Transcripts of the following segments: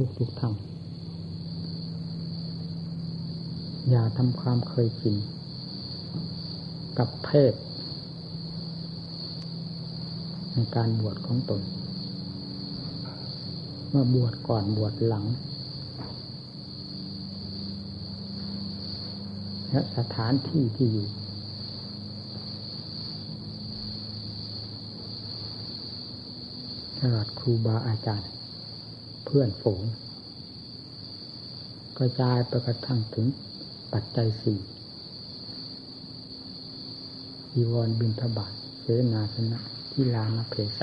ทุกทุกท่านอย่าทำความเคยชินกับเพศ ในการบวชของตนเมื่อบวชก่อนบวชหลัง และสถานที่ที่อยู่ตลอดครูบาอาจารย์ เพื่อนฝูงกระจายไปกระทั่งถึงปัจจัยสี่อีวรบินทบาทเสนาสนะทิลานเพศ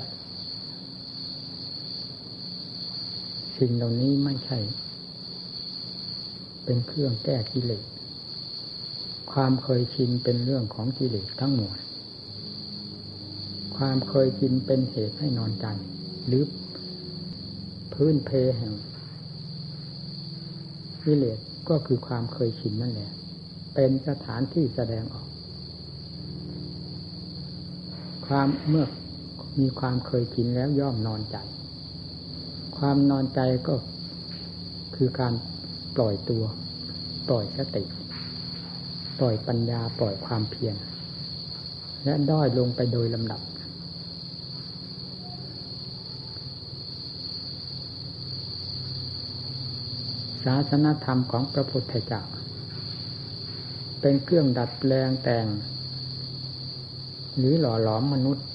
สิ่งเหล่านี้ไม่ใช่ เป็นเครื่องแก้กิเลสความเคยชินเป็นเรื่องของกิเลสทั้งหมดความเคยชินเป็นเหตุให้นอนใจหรือ พื้นเพแห่งกิเลสก็คือความเคยชินนั่นแหละ เป็นสถานที่แสดงออก ความเมื่อมีความเคยชินแล้วย่อมนอนใจ ความนอนใจก็คือการปล่อยตัว ปล่อยสติ ปล่อยปัญญาปล่อยความเพียรและด้อยลงไปโดยลำดับ ศาสนธรรมของพระพุทธเจ้าเป็นเครื่องดัดแปลงแต่ง หรือหล่อหลอมมนุษย์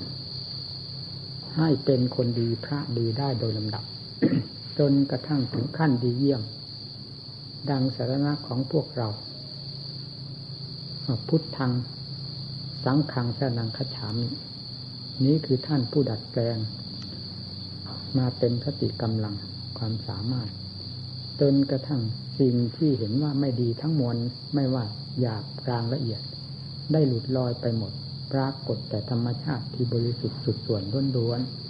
ให้เป็นคนดีพระดีได้โดยลำดับ จนกระทั่งถึงขั้นดีเยี่ยม ดังสารณะของพวกเราพุทธังสังขังสนังคฉามินี้คือท่านผู้ดัดแปลง มาเป็นสติกำลังความสามารถ จนกระทั่งสิ่งที่เห็นว่าไม่ดีทั้งมวลไม่ว่าหยาบกลางละเอียด ได้หลุดลอยไปหมด ปรากฏแต่ธรรมชาติที่บริสุทธิ์สุดส่วนล้วนๆ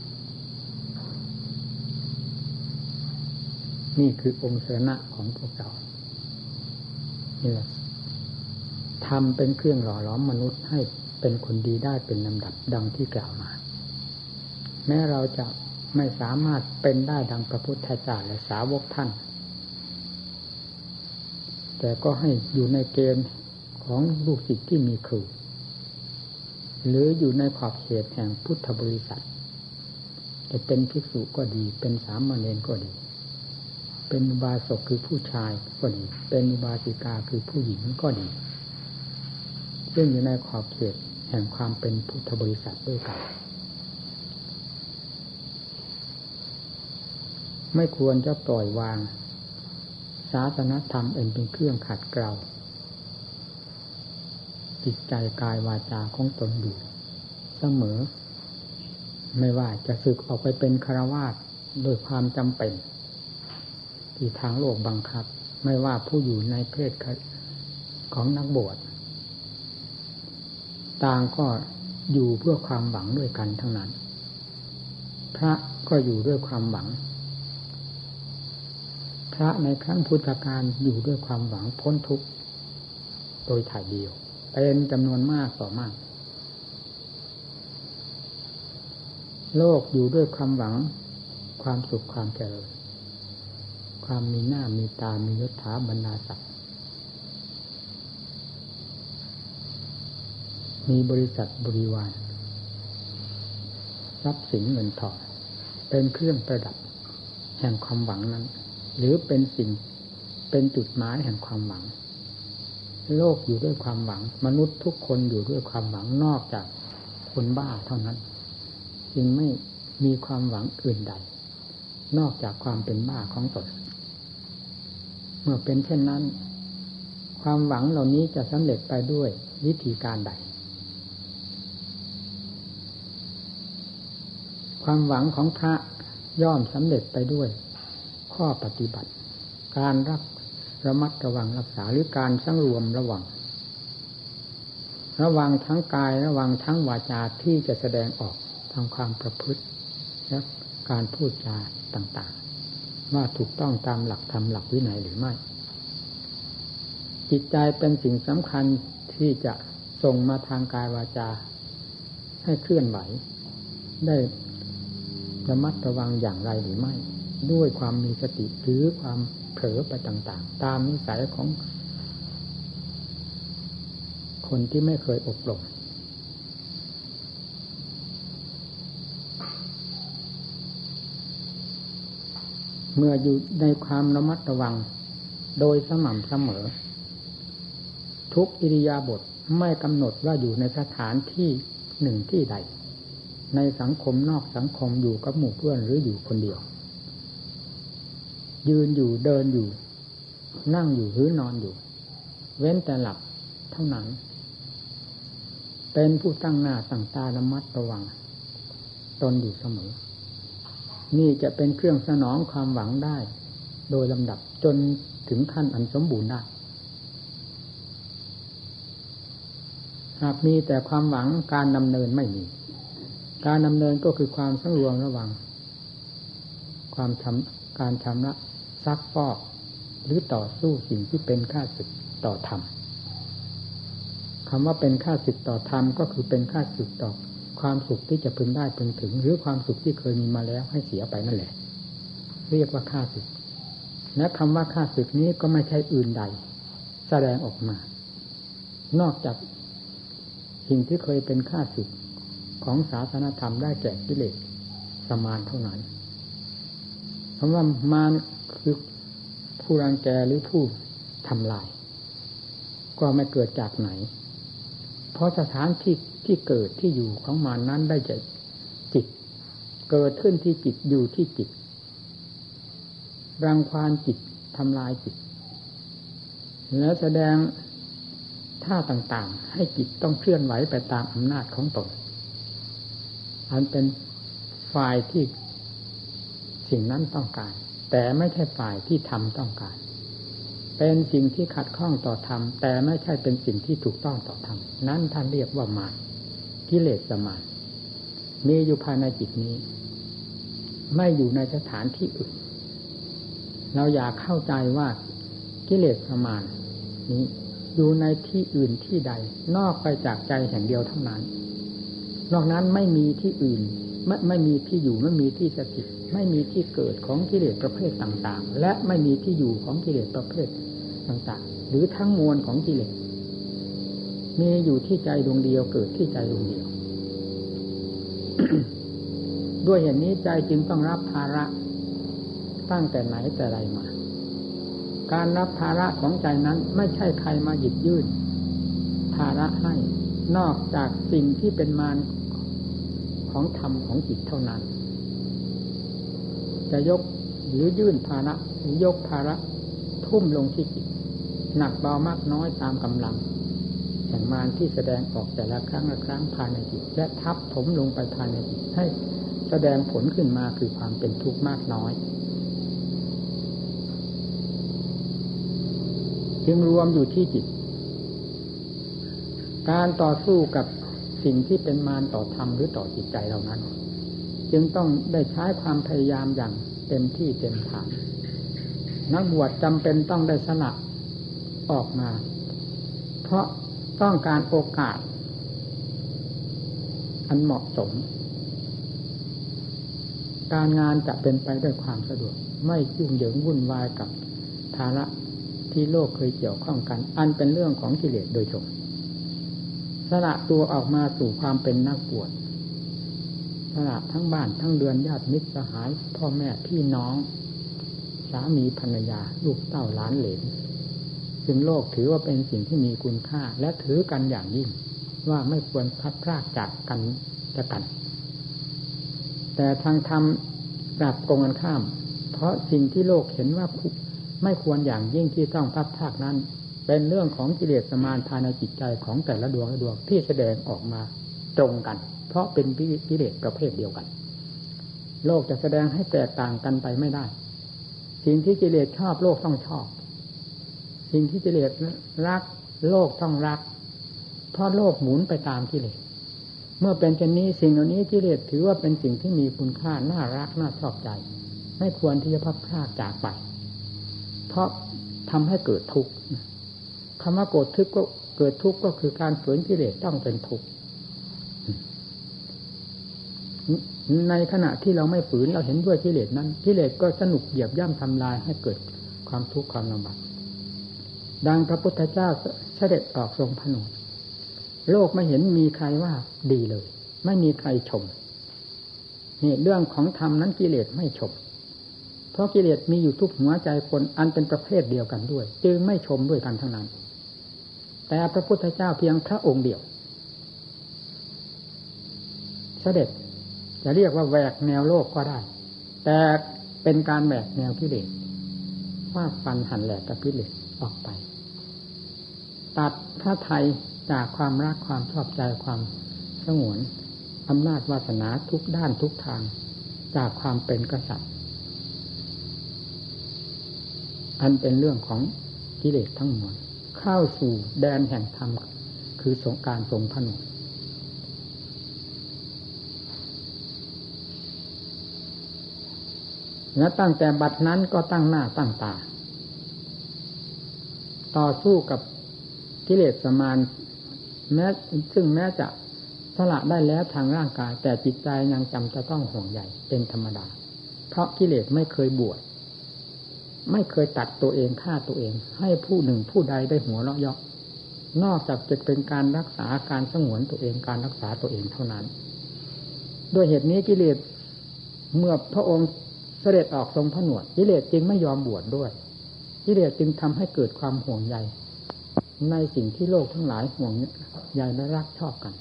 นี่คือองค์เสนะของพวกเรานี่แหละทำเป็นเครื่องหล่อล้อมมนุษย์ให้เป็นคนดีได้เป็นลำดับดังที่กล่าวมา แม้เราจะไม่สามารถเป็นได้ดังพระพุทธเจ้าและสาวกท่าน แต่ก็ให้อยู่ในเกณฑ์ของลูกศิษย์ที่มีครู หรืออยู่ในขอบเขตแห่งพุทธบริษัท จะเป็นภิกษุก็ดี เป็นสามเณรก็ดี เป็นอุบาสกคือผู้ชายก็ดี เป็นอุบาสิกาคือผู้หญิงก็ดี ซึ่งอยู่ในขอบเขตแห่งความเป็นพุทธบริษัทด้วยกันไม่ควรจะปล่อยวาง ศาสนธรรมเองเป็นเครื่องขัดเกลาจิตใจกายวาจาของตนอยู่เสมอ ไม่ว่าจะสึกออกไปเป็นคารวาสโดยความจำเป็น ที่ทางโลกบังคับ ไม่ว่าผู้อยู่ในเพศของนักบวชต่างก็อยู่เพื่อความหวังด้วยกันทั้งนั้น พระก็อยู่ด้วยความหวัง พระในครั้งพุทธกาลอยู่ด้วยความหวังพ้นทุกข์โดยถ่ายเดียว เป็นจำนวนมากต่อมาก โลกอยู่ด้วยความหวัง ความสุขความเจริญความมีหน้ามีตา มียศถาบรรดาศักดิ์มีบริษัทบริวารทรัพย์สินเงินทองเป็นเครื่องประดับ แห่งความหวังนั้น หรือเป็นสิ่งเป็นจุดหมายแห่งความหวัง โลกอยู่ด้วยความหวัง มนุษย์ทุกคนอยู่ด้วยความหวังนอกจากคนบ้าเท่านั้น จึงไม่มีความหวังอื่นใด นอกจากความเป็นบ้าของตนเมื่อเป็นเช่นนั้น ความหวังเหล่านี้จะสำเร็จไปด้วยวิธีการใด ความหวังของพระย่อมสำเร็จไปด้วย ข้อปฏิบัติ การรักระมัดระวังรักษาหรือการสังรวมระวัง ระวังทั้งกายระวังทั้งวาจาที่จะแสดงออกทางความประพฤติและการพูดจาต่างๆ ว่าถูกต้องตามหลักธรรมหลักวินัยหรือไม่ จิตใจเป็นสิ่งสำคัญที่จะส่งมาทางกายวาจา ให้เคลื่อนไหว ได้ระมัดระวังอย่างไรหรือไม่ ด้วยความมีสติหรือความเผลอไปต่าง ๆ ตามนิสัยของ คนที่ไม่เคยอบรมเมื่ออยู่ในความระมัดระวัง โดยสม่ำเสมอ ทุกอิริยาบถไม่กำหนดว่าอยู่ในสถานที่หนึ่งที่ใด ในสังคมนอกสังคมอยู่กับหมู่เพื่อนหรืออยู่คนเดียว ยืนอยู่เดินอยู่ นั่งอยู่หรือนอนอยู่ เว้นแต่หลับเท่านั้น เป็นผู้ตั้งหน้าตั้งตาระมัดระวัง ตนอยู่เสมอ นี่จะเป็นเครื่องสนองความหวังได้ โดยลำดับจนถึงขั้นอันสมบูรณ์ได้หากมีแต่ความหวังการดำเนินไม่มี การดำเนินก็คือความสังรวมระวัง ความชำการชำระ ซักฟอกหรือต่อสู้สิ่งที่เป็นค่าศึกต่อธรรมคำว่าเป็นค่าศึกต่อธรรมก็คือเป็นค่าศึกต่อความสุขที่จะพึงได้พึงถึง หรือความสุขที่เคยมีมาแล้วให้เสียไปนั่นแหละ เรียกว่าค่าศึกและคำว่าค่าศึกนี้ก็ไม่ใช่อื่นใด แสดงออกมา นอกจากสิ่งที่เคยเป็นค่าศึกของศาสนธรรมได้แก่กิเลสสมานเท่านั้นคำว่ามาร คือผู้รังแกหรือผู้ทำลาย ก็ไม่เกิดจากไหน เพราะสถานที่ที่เกิดที่อยู่ของมันนั้นได้จากจิต เกิดขึ้นที่จิตอยู่ที่จิต รังควานจิตทำลายจิต แล้วแสดงท่าต่างๆ ให้จิตต้องเคลื่อนไหวไปตามอำนาจของตนอันเป็นฝ่ายที่สิ่งนั้นต้องการ แต่ไม่ใช่ฝ่ายที่ทำต้องการ เป็นสิ่งที่ขัดข้องต่อธรรมแต่ไม่ใช่เป็นสิ่งที่ถูกต้องต่อธรรมนั้นท่านเรียกว่ามารกิเลสมานมีอยู่ภายในจิตนี้ ไม่อยู่ในสถานที่อื่น เราอยากเข้าใจว่ากิเลสมานนี้อยู่ในที่อื่นที่ใด นอกไปจากใจแห่งเดียวเท่านั้น นอกนั้นไม่มีที่อื่น ไม่ไม่มีที่อยู่ไม่มีที่สถิตไม่มีที่เกิดของกิเลสประเภทต่างๆ และไม่มีที่อยู่ของกิเลสประเภทต่างๆ หรือทั้งมวลของกิเลสมีอยู่ที่ใจดวงเดียวเกิดที่ใจดวงเดียว ด้วยเหตุนนี้ใจจึงต้องรับภาระตั้งแต่ไหนแต่ไรมา การรับภาระของใจนั้นไม่ใช่ใครมาหยิบยื่น ภาระให้ นอกจากสิ่งที่เป็นมาร ของธรรมของจิตเท่านั้น จะยกหรือยื่นภาระหรือยกภาระทุ่มลงที่จิต หนักเบามากน้อยตามกำลังแห่งมารที่แสดงออกแต่ละครั้งละครั้งภายในจิต และทับถมลงไปภายในจิตให้แสดงผลขึ้นมาคือความเป็นทุกข์มากน้อย จึงรวมอยู่ที่จิต การต่อสู้กับ สิ่งที่เป็นมารต่อธรรมหรือต่อจิตใจเรานั้น จึงต้องได้ใช้ความพยายามอย่างเต็มที่เต็มฐาน นักบวชจำเป็นต้องได้สละออกมา เพราะต้องการโอกาส อันเหมาะสม การงานจะเป็นไปด้วยความสะดวก ไม่ยุ่งเหยิงวุ่นวายกับภาระที่โลกเคยเกี่ยวข้องกัน อันเป็นเรื่องของกิเลสโดยตรง สละตัวออกมาสู่ความเป็นนักบวชสละทั้งบ้านทั้งเรือนญาติมิตรสหาย พ่อแม่พี่น้อง สามีภรรยา ลูกเต้าล้านเหลนซึ่งโลกถือว่าเป็นสิ่งที่มีคุณค่า และถือกันอย่างยิ่ง ว่าไม่ควรพัดพลากจากกันจะกัน แต่ทางธรรมกลับตรงกันข้าม เพราะสิ่งที่โลกเห็นว่าไม่ควรอย่างยิ่งที่ต้องพัดพลากนั้น เป็นเรื่องของกิเลสสมานภายในจิตใจของแต่ละดวงละดวงที่แสดงออกมาตรงกัน เพราะเป็นกิเลสประเภทเดียวกัน โลกจะแสดงให้แตกต่างกันไปไม่ได้ สิ่งที่กิเลสชอบโลกต้องชอบ สิ่งที่กิเลสรักโลกต้องรัก เพราะโลกหมุนไปตามกิเลสเมื่อเป็นเช่นนี้สิ่งเหล่านี้กิเลสถือว่าเป็นสิ่งที่มีคุณค่าน่ารักน่าชอบใจ ไม่ควรที่จะพับพลาดจากไป เพราะทำให้เกิดทุกข์ คำว่าโกรธทุกข์ก็เกิดทุกข์ก็คือการฝืนกิเลสต้องเป็นทุกข์ในขณะที่เราไม่ฝืนเราเห็นด้วยกิเลสนั้นกิเลสก็สนุกเหยียบย่ำทำลายให้เกิดความทุกข์ความลำบากดังพระพุทธเจ้าเสด็จออกทรงผนวดโลกไม่เห็นมีใครว่าดีเลย ไม่มีใครชมนี่เรื่องของธรรมนั้นกิเลสไม่ชม เพราะกิเลสมีอยู่ทุกหัวใจคนอันเป็นประเภทเดียวกันด้วย จึงไม่ชมด้วยกันทั้งนั้น แต่พระพุทธเจ้าเพียงพระองค์เดียว เสด็จจะเรียกว่าแหวกแนวโลกก็ได้ แต่เป็นการแหวกแนวกิเลสฟาดฟันหันแหลกกับกิเลสออกไป ตัดพระไทยจากความรักความชอบใจความสงวนอำนาจวาสนาทุกด้านทุกทาง จากความเป็นกษัตริย์ อันเป็นเรื่องของกิเลสทั้งมวล เข้าสู่แดนแห่งธรรม คือสงการทรงพนุและตั้งแต่บัดนั้นก็ตั้งหน้าตั้งตา ต่อสู้กับกิเลสสมานแม้ซึ่งแม้จะสละได้แล้วทางร่างกาย แต่จิตใจยังจำจะต้องห่วงใหญ่เป็นธรรมดา เพราะกิเลสไม่เคยบวช ไม่เคยตัดตัวเองฆ่าตัวเอง ให้ผู้หนึ่งผู้ใดได้หัวเราะยอกนอกจากจะเป็นการรักษาการสงวนตัวเองการรักษาตัวเองเท่านั้น ด้วยเหตุนี้กิเลสเมื่อพระองค์เสด็จออกทรงผนวดกิเลสจึงไม่ยอมบวชดด้วยกิเลสจึงทำให้เกิดความห่วงใย ในสิ่งที่โลกทั้งหลายห่วงใยและรักชอบกัน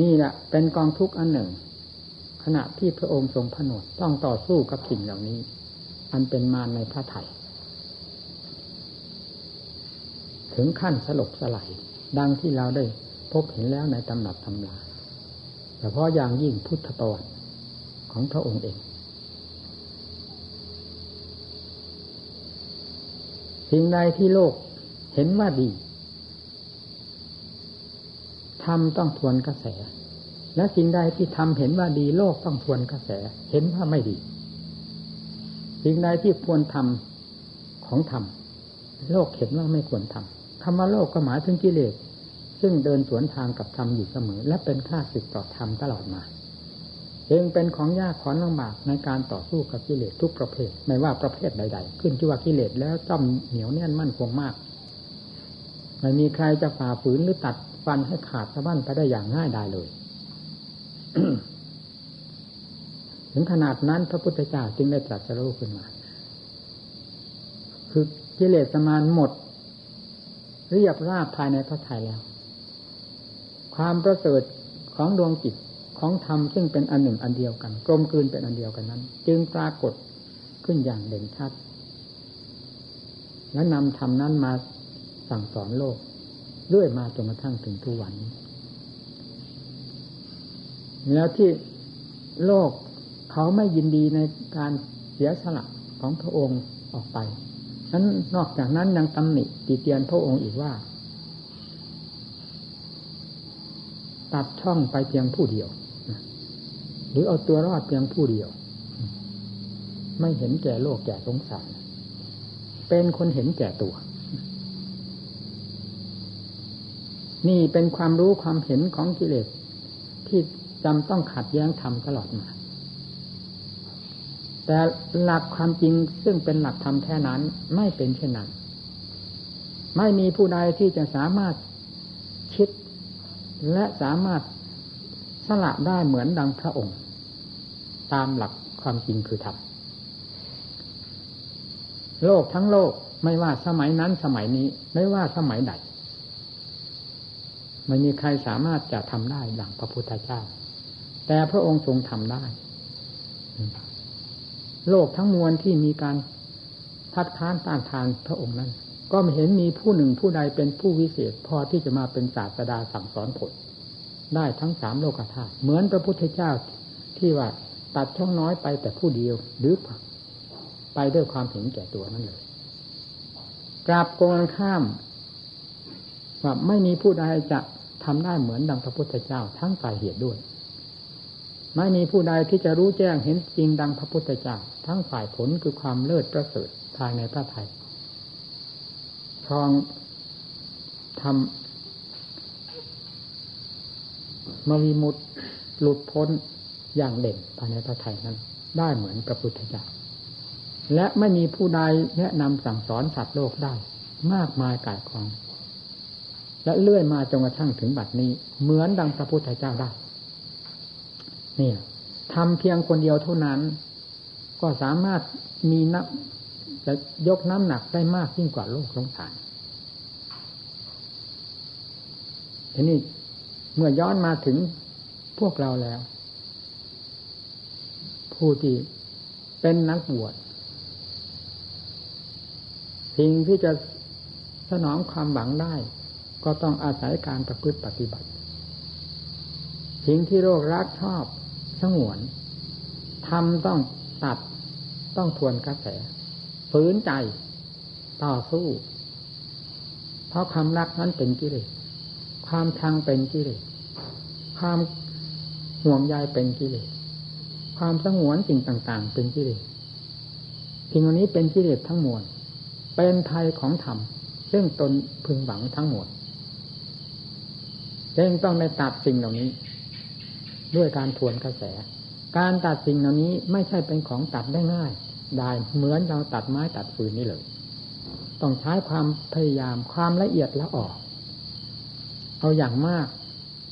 นี่แหละเป็นกองทุกข์อันหนึ่ง ขณะที่พระองค์ทรงผนวดต้องต่อสู้กับสิ่งเหล่านี้ อันเป็นมารในพระไถ่ถึงขั้นสลบสลายดังที่เราได้พบเห็นแล้วในตำหนับตำราแต่เพราะอย่างยิ่งพุทธประวัติของพระองค์เอง สิ่งใดที่โลกเห็นว่าดีทำต้องทวนกระแส และสิ่งใดที่ทำเห็นว่าดีโลกต้องทวนกระแส เห็นว่าไม่ดี สิ่งใดที่ควรทำของธรรมโลกเห็นว่าไม่ควรทำคำว่าโลกก็หมายถึงกิเลสซึ่งเดินสวนทางกับธรรมอยู่เสมอ และเป็นค่าศึกต่อธรรมตลอดมาเองเป็นของยากขอนลำบากในการต่อสู้กับกิเลสทุกประเภท ไม่ว่าประเภทใด ๆ ขึ้นที่ว่ากิเลสแล้วจ้อมเหนียวแน่นมั่นคงมากไม่มีใครจะฝ่าฝืนหรือตัดฟันให้ขาดสะบั้นไปได้อย่างง่ายดายเลย ถึงขนาดนั้นพระพุทธเจ้าจึงได้ตรัสรู้ขึ้นมา คือกิเลสมานหมด เรียบราบภายในพระทัยแล้ว ความประเสริฐของดวงจิตของธรรมซึ่งเป็นอันหนึ่งอันเดียวกัน กลมกลืนเป็นอันเดียวกันนั้น จึงปรากฏขึ้นอย่างเด่นชัด และนำธรรมนั้นมาสั่งสอนโลกด้วยมาจนกระทั่งถึงทุกวันนี้แล้วที่โลก เขาไม่ยินดีในการเสียสละของพระองค์ออกไปนั้นนอกจากนั้นยังตำหนิตีเตียนพระองค์อีกว่า ตัดช่องไปเพียงผู้เดียว หรือเอาตัวรอดเพียงผู้เดียว ไม่เห็นแก่โลกแก่สงสาร เป็นคนเห็นแก่ตัว นี่เป็นความรู้ความเห็นของกิเลสที่จำต้องขัดแย้งธรรมตลอดมา แต่หลักความจริงซึ่งเป็นหลักธรรมแท้นั้นไม่เป็นเช่นนั้น ไม่มีผู้ใดที่จะสามารถคิดและสามารถสละได้เหมือนดังพระองค์ ตามหลักความจริงคือธรรมโลกทั้งโลกไม่ว่าสมัยนั้นสมัยนี้ไม่ว่าสมัยใดไม่มีใครสามารถจะทำได้ดังพระพุทธเจ้า แต่พระองค์ทรงทำได้ โลกทั้งมวลที่มีการทัดค้านต้านทานพระองค์นั้น ก็ไม่เห็นมีผู้หนึ่งผู้ใดเป็นผู้วิเศษ พอที่จะมาเป็นศาสดาสั่งสอนผล ได้ทั้งสามโลกธาตุเหมือนพระพุทธเจ้าที่ว่าตัดช่องน้อยไปแต่ผู้เดียวหรือไปด้วยความเห็นแก่ตัวนั่นเลยกราบโกงข้ามว่าไม่มีผู้ใดจะทำได้เหมือนดังพระพุทธเจ้าทั้งฝ่ายเหตุด้วย ไม่มีผู้ใดที่จะรู้แจ้งเห็นจริงดังพระพุทธเจ้าทั้งฝ่ายผลคือความเลิศประเสริฐภายในพระไทยครองทำมวิมุตหลุดพ้นอย่างเด่นภายในพระไทยนั้น ได้เหมือนพระพุทธเจ้าและไม่มีผู้ใดแนะนำสั่งสอนสัตว์โลกได้ มากมายกายกอง และเลื่อยมาจนกระทั่งถึงบัดนี้ เหมือนดังพระพุทธเจ้าได้ นี่ทำเพียงคนเดียวเท่านั้น ก็สามารถมีนับจะยกน้ำหนักได้มากยิ่งกว่าโลกสงสารทีนี้เมื่อย้อนมาถึงพวกเราแล้ว ผู้ที่เป็นนักบวชสิ่งที่จะสนองความหวังได้ ก็ต้องอาศัยการประพฤติปฏิบัติ สิ่งที่โรครักชอบ สงวนทำต้องตัดต้องทวนกระแสฝืนใจ ต่อสู้ เพราะความรักนั้นเป็นกิเลสความชังเป็นกิเลสความห่วงใยเป็นกิเลสความสงวนสิ่งต่าง ๆ เป็นกิเลสสิ่งเหล่านี้เป็นกิเลสทั้งมวลเป็นภัยของธรรมซึ่งตนพึงหวังทั้งหมดจึงต้องในตัดสิ่งเหล่านี้ ด้วยการทวนกระแส การตัดสิ่งเหล่านี้ไม่ใช่เป็นของตัดได้ง่าย ได้เหมือนเราตัดไม้ตัดฟืนนี่เลย ต้องใช้ความพยายามความละเอียดละออก เอาอย่างมาก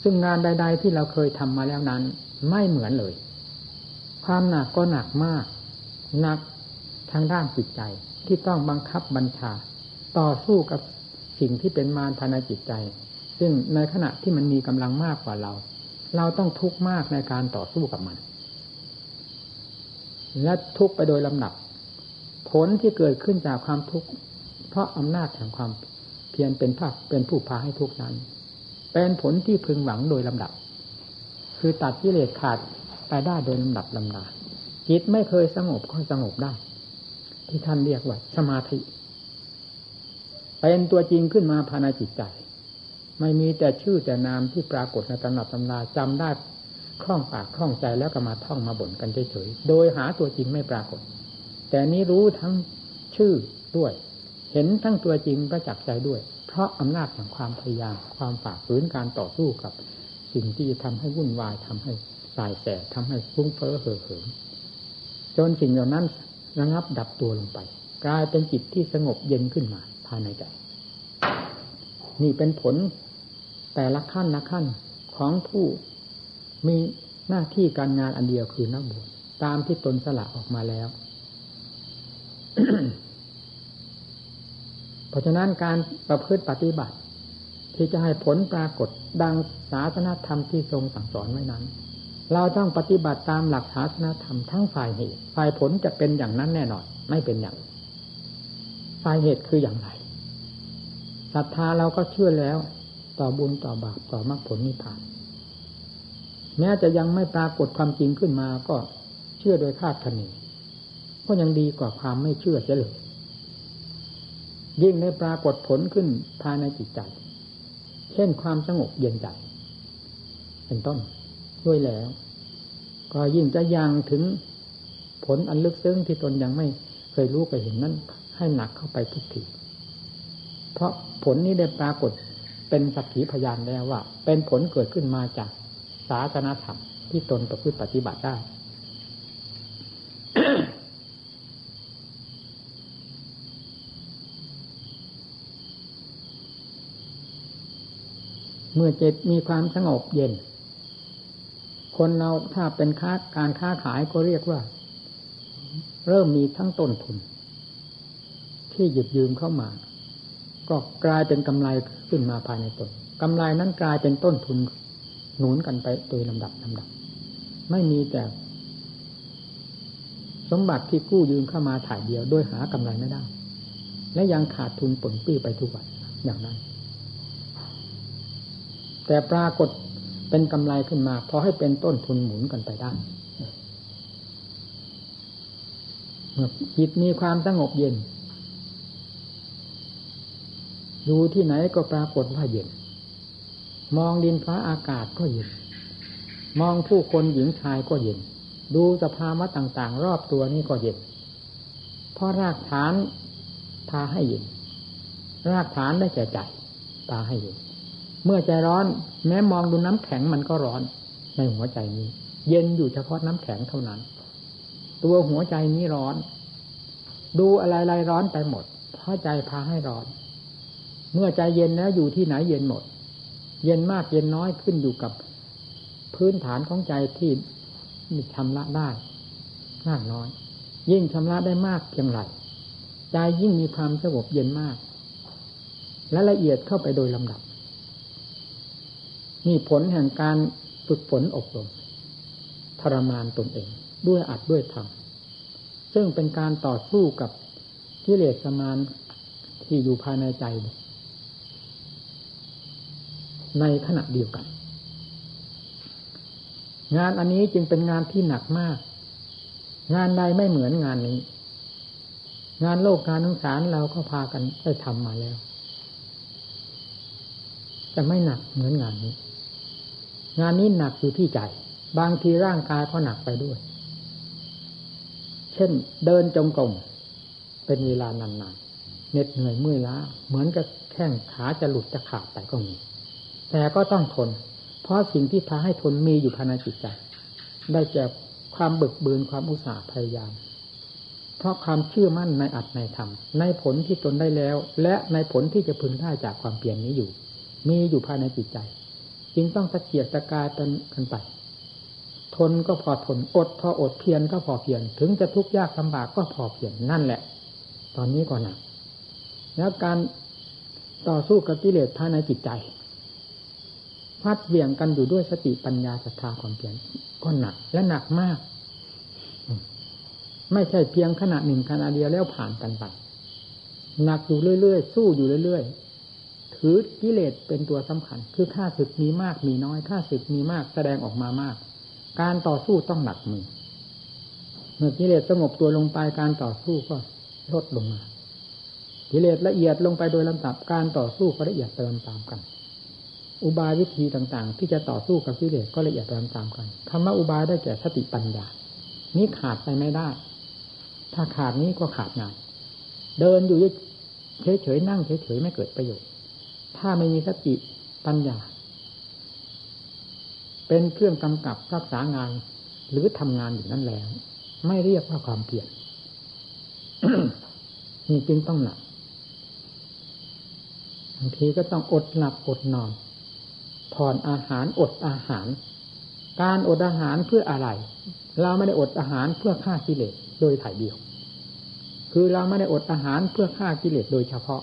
ซึ่งงานใด ๆ ที่เราเคยทำมาแล้วนั้น ไม่เหมือนเลย ความหนักก็หนักมาก หนักทางด้านจิตใจที่ต้องบังคับบัญชา ต่อสู้กับสิ่งที่เป็นมารภายในจิตใจ ซึ่งในขณะที่มันมีกำลังมากกว่าเรา เราต้องทุกข์มากในการต่อสู้กับมัน และทุกข์ไปโดยลำดับผลที่เกิดขึ้นจากความทุกข์เพราะอำนาจแห่งความเพียรเป็นภาคเป็นผู้พาให้ทุกข์นั้น เป็นผลที่พึงหวังโดยลำดับ คือตัดกิเลสขาดไปได้โดยลำดับลำดาจิตไม่เคยสงบก็สงบได้ ที่ท่านเรียกว่าสมาธิเป็นตัวจริงขึ้นมาภายในจิตใจ ไม่มีแต่ชื่อแต่นามที่ปรากฏในตำนับตำราจำได้คล่องปากคล่องใจแล้วก็มาท่องมาบ่นกันเฉยๆโดยหาตัวจริงไม่ปรากฏ แต่นี้รู้ทั้งชื่อด้วย เห็นทั้งตัวจริงประจักษ์ใจด้วย เพราะอำนาจแห่งความพยายามความฝ่าฝืนการต่อสู้กับ สิ่งที่ทำให้วุ่นวายทำให้สายแสบทำให้ฟุ้งเฟ้อเห่อเหิมจนสิ่งเหล่านั้นระงับดับตัวลงไป กลายเป็นจิตที่สงบเย็นขึ้นมาภายในใจนี่เป็นผล แต่ละขั้นละขั้นของผู้มีหน้าที่การงานอันเดียวคือนักบวชตามที่ตนสละออกมาแล้ว เพราะฉะนั้นการประพฤติปฏิบัติ ที่จะให้ผลปรากฏดังศาสนธรรมที่ทรงสั่งสอนไว้นั้น เราต้องปฏิบัติตามหลักศาสนาธรรมทั้งฝ่ายเหตุ ฝ่ายผลจะเป็นอย่างนั้นแน่นอน ไม่เป็นอย่างฝ่ายเหตุคืออย่างไรศรัทธาเราก็เชื่อแล้ว ต่อบุญต่อบาปต่อมรรคผลนิพพาน แม้จะยังไม่ปรากฏความจริงขึ้นมาก็เชื่อโดยคาดคะเนก็ยังดีกว่าความไม่เชื่อเสียเลยยิ่งได้ปรากฏผลขึ้นภายในจิตใจ เช่นความสงบเย็นใจ เป็นต้นด้วยแล้ว ก็ยิ่งจะยังถึงผลอันลึกซึ้งที่ตนยังไม่เคยรู้ไปเห็นนั้นให้หนักเข้าไปทุกทีเพราะผลนี้ได้ปรากฏ เป็นสักขีพยานแล้วว่า เป็นผลเกิดขึ้นมาจากศาสนาธรรมที่ตนประพฤติปฏิบัติได้ เมื่อจิตมีความสงบเย็น คนเราถ้าเป็นค้าการค้าขายก็เรียกว่า เริ่มมีทั้งต้นทุน ที่หยิบยืมเข้ามา ก็กลายเป็นกำไร ขึ้นมาภายในตนกำไรนั้นกลายเป็นต้นทุนหนุนกันไปโดยลำดับลำดับ ไม่มีแต่สมบัติที่กู้ยืมเข้ามาถ่ายเดียวโดยหากำไรไม่ได้ และยังขาดทุนผลปี้ไปทุกวันอย่างนั้น แต่ปรากฏเป็นกำไรขึ้นมาพอให้เป็นต้นทุนหมุนกันไปได้เมื่อจิตมีความสงบเย็น ดูที่ไหนก็ปรากฏว่าเย็น มองดินฟ้าอากาศก็เย็น มองผู้คนหญิงชายก็เย็น ดูสภาวะต่างๆ รอบตัวนี้ก็เย็น เพราะรากฐานพาให้เย็น รากฐานได้แก่ใจพาให้เย็น เมื่อใจร้อน แม้มองดูน้ำแข็งมันก็ร้อน ในหัวใจนี้ เย็นอยู่เฉพาะน้ำแข็งเท่านั้น ตัวหัวใจนี้ร้อน ดูอะไรๆร้อนไปหมด เพราะใจพาให้ร้อน เมื่อใจเย็นแล้วอยู่ที่ไหนเย็นหมด เย็นมากเย็นน้อยขึ้นอยู่กับพื้นฐานของใจที่มีชำระได้มากน้อย ยิ่งชำระได้มากเพียงไรใจยิ่งมีความสงบเย็นมาก และละเอียดเข้าไปโดยลำดับนี่ผลแห่งการฝึกฝนอบรมทรมานตนเอง ด้วยอัดด้วยทำซึ่งเป็นการต่อสู้กับกิเลสสมานที่อยู่ภายในใจ ในขณะเดียวกัน งานอันนี้จึงเป็นงานที่หนักมาก งานใดไม่เหมือนงานนี้ งานโลกงานทั้งสารเราก็พากันได้ทำมาแล้ว จะไม่หนักเหมือนงานนี้ งานนี้หนักอยู่ที่ใจ บางทีร่างกายก็หนักไปด้วย เช่น เดินจงกรมเป็นเวลานานๆเหน็ดเหนื่อยเมื่อยล้าเหมือนกับแข้งขาจะหลุดจะขาดไปก็มี แต่ก็ต้องทน เพราะสิ่งที่พาให้ทนมีอยู่ภายในจิตใจ ได้แก่ความบึกบืนความอุตสาห์พยายาม เพราะความเชื่อมั่นในอัตในธรรม ในผลที่ตนได้แล้ว และในผลที่จะพึงได้จากความเปลี่ยนนี้อยู่ มีอยู่ภายในจิตใจ จึงต้องตะเกียกตะกายกันไป ทนก็พอทน อดพออดเพียรก็พอเพียร ถึงจะทุกข์ยากลำบากก็พอเพียรนั่นแหละ ตอนนี้ก็หนัก แล้วการต่อสู้กับกิเลสภายในจิตใจ พัดเบี่ยงกันอยู่ด้วยสติปัญญาศรัทธาความเพียรก็หนักและหนักมาก ไม่ใช่เพียงขณะหนึ่งขณะเดียวแล้วผ่านกันไปหนักอยู่เรื่อยๆสู้อยู่เรื่อยๆถือกิเลสเป็นตัวสำคัญ คือค่าศึกมีมากมีน้อยค่าศึกมีมากแสดงออกมามาก การต่อสู้ต้องหนักมือเมื่อกิเลสสงบตัวลงไปการต่อสู้ก็ลดลงมากิเลสละเอียดลงไปโดยลำดับการต่อสู้ก็ละเอียดเติมตามกัน อุบายวิธีต่างๆ ที่จะต่อสู้กับกิเลสก็ละเอียดติมตามกันคำว่าอุบายได้แก่สติปัญญา นี้ขาดไปไม่ได้ ถ้าขาดนี้ก็ขาดงาน เดินอยู่เฉยๆนั่งเฉยๆไม่เกิดประโยชน์ ถ้าไม่มีสติปัญญา เป็นเครื่องกำกับรักษางานหรือทำงานอยู่นั่นแล้ว ไม่เรียกว่าความเพียรนี่จึงต้องหนักบางทีก็ต้องอดหลับอดนอน ผ่อนอาหารอดอาหาร การอดอาหารเพื่ออะไร เราไม่ได้อดอาหารเพื่อฆ่ากิเลสโดยถ่ายเดียว คือเราไม่ได้อดอาหารเพื่อฆ่ากิเลสโดยเฉพาะ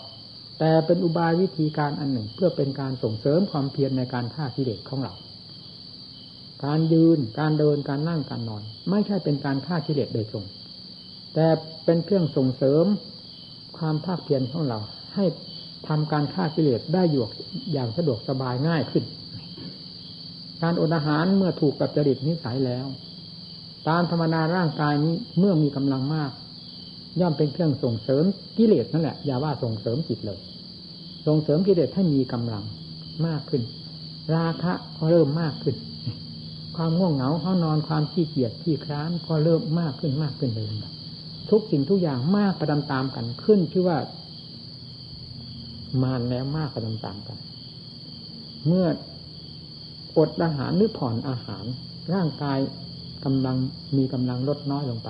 แต่เป็นอุบายวิธีการอันหนึ่ง เพื่อเป็นการส่งเสริมความเพียรในการฆ่ากิเลสของเรา การยืนการเดินการนั่งการนอน ไม่ใช่เป็นการฆ่ากิเลสโดยตรง แต่เป็นเครื่องส่งเสริมความภาคเพียรของเราให้ทำการฆ่ากิเลสได้อยู่อย่างสะดวกสบายง่ายขึ้น การอดอาหารเมื่อถูกกับจริตนิสัยแล้ว ตามธรรมนาร่างกายนี้เมื่อมีกำลังมาก ย่อมเป็นเครื่องส่งเสริมกิเลสนั่นแหละอย่าว่าส่งเสริมจิตเลย ส่งเสริมกิเลสให้มีกำลังมากขึ้น ราคะก็เริ่มมากขึ้น ความง่วงเหงาห้านอนความขี้เกียจขี้คร้านก็เริ่มมากขึ้นมากขึ้นเลยทุกสิ่งทุกอย่างมากประดามตามกันขึ้นชื่อว่ามานแล้วมากประดามตามกัน เมื่อ อดอาหารหรือผ่อนอาหาร ร่างกายกำลังมีกำลังลดน้อยลงไป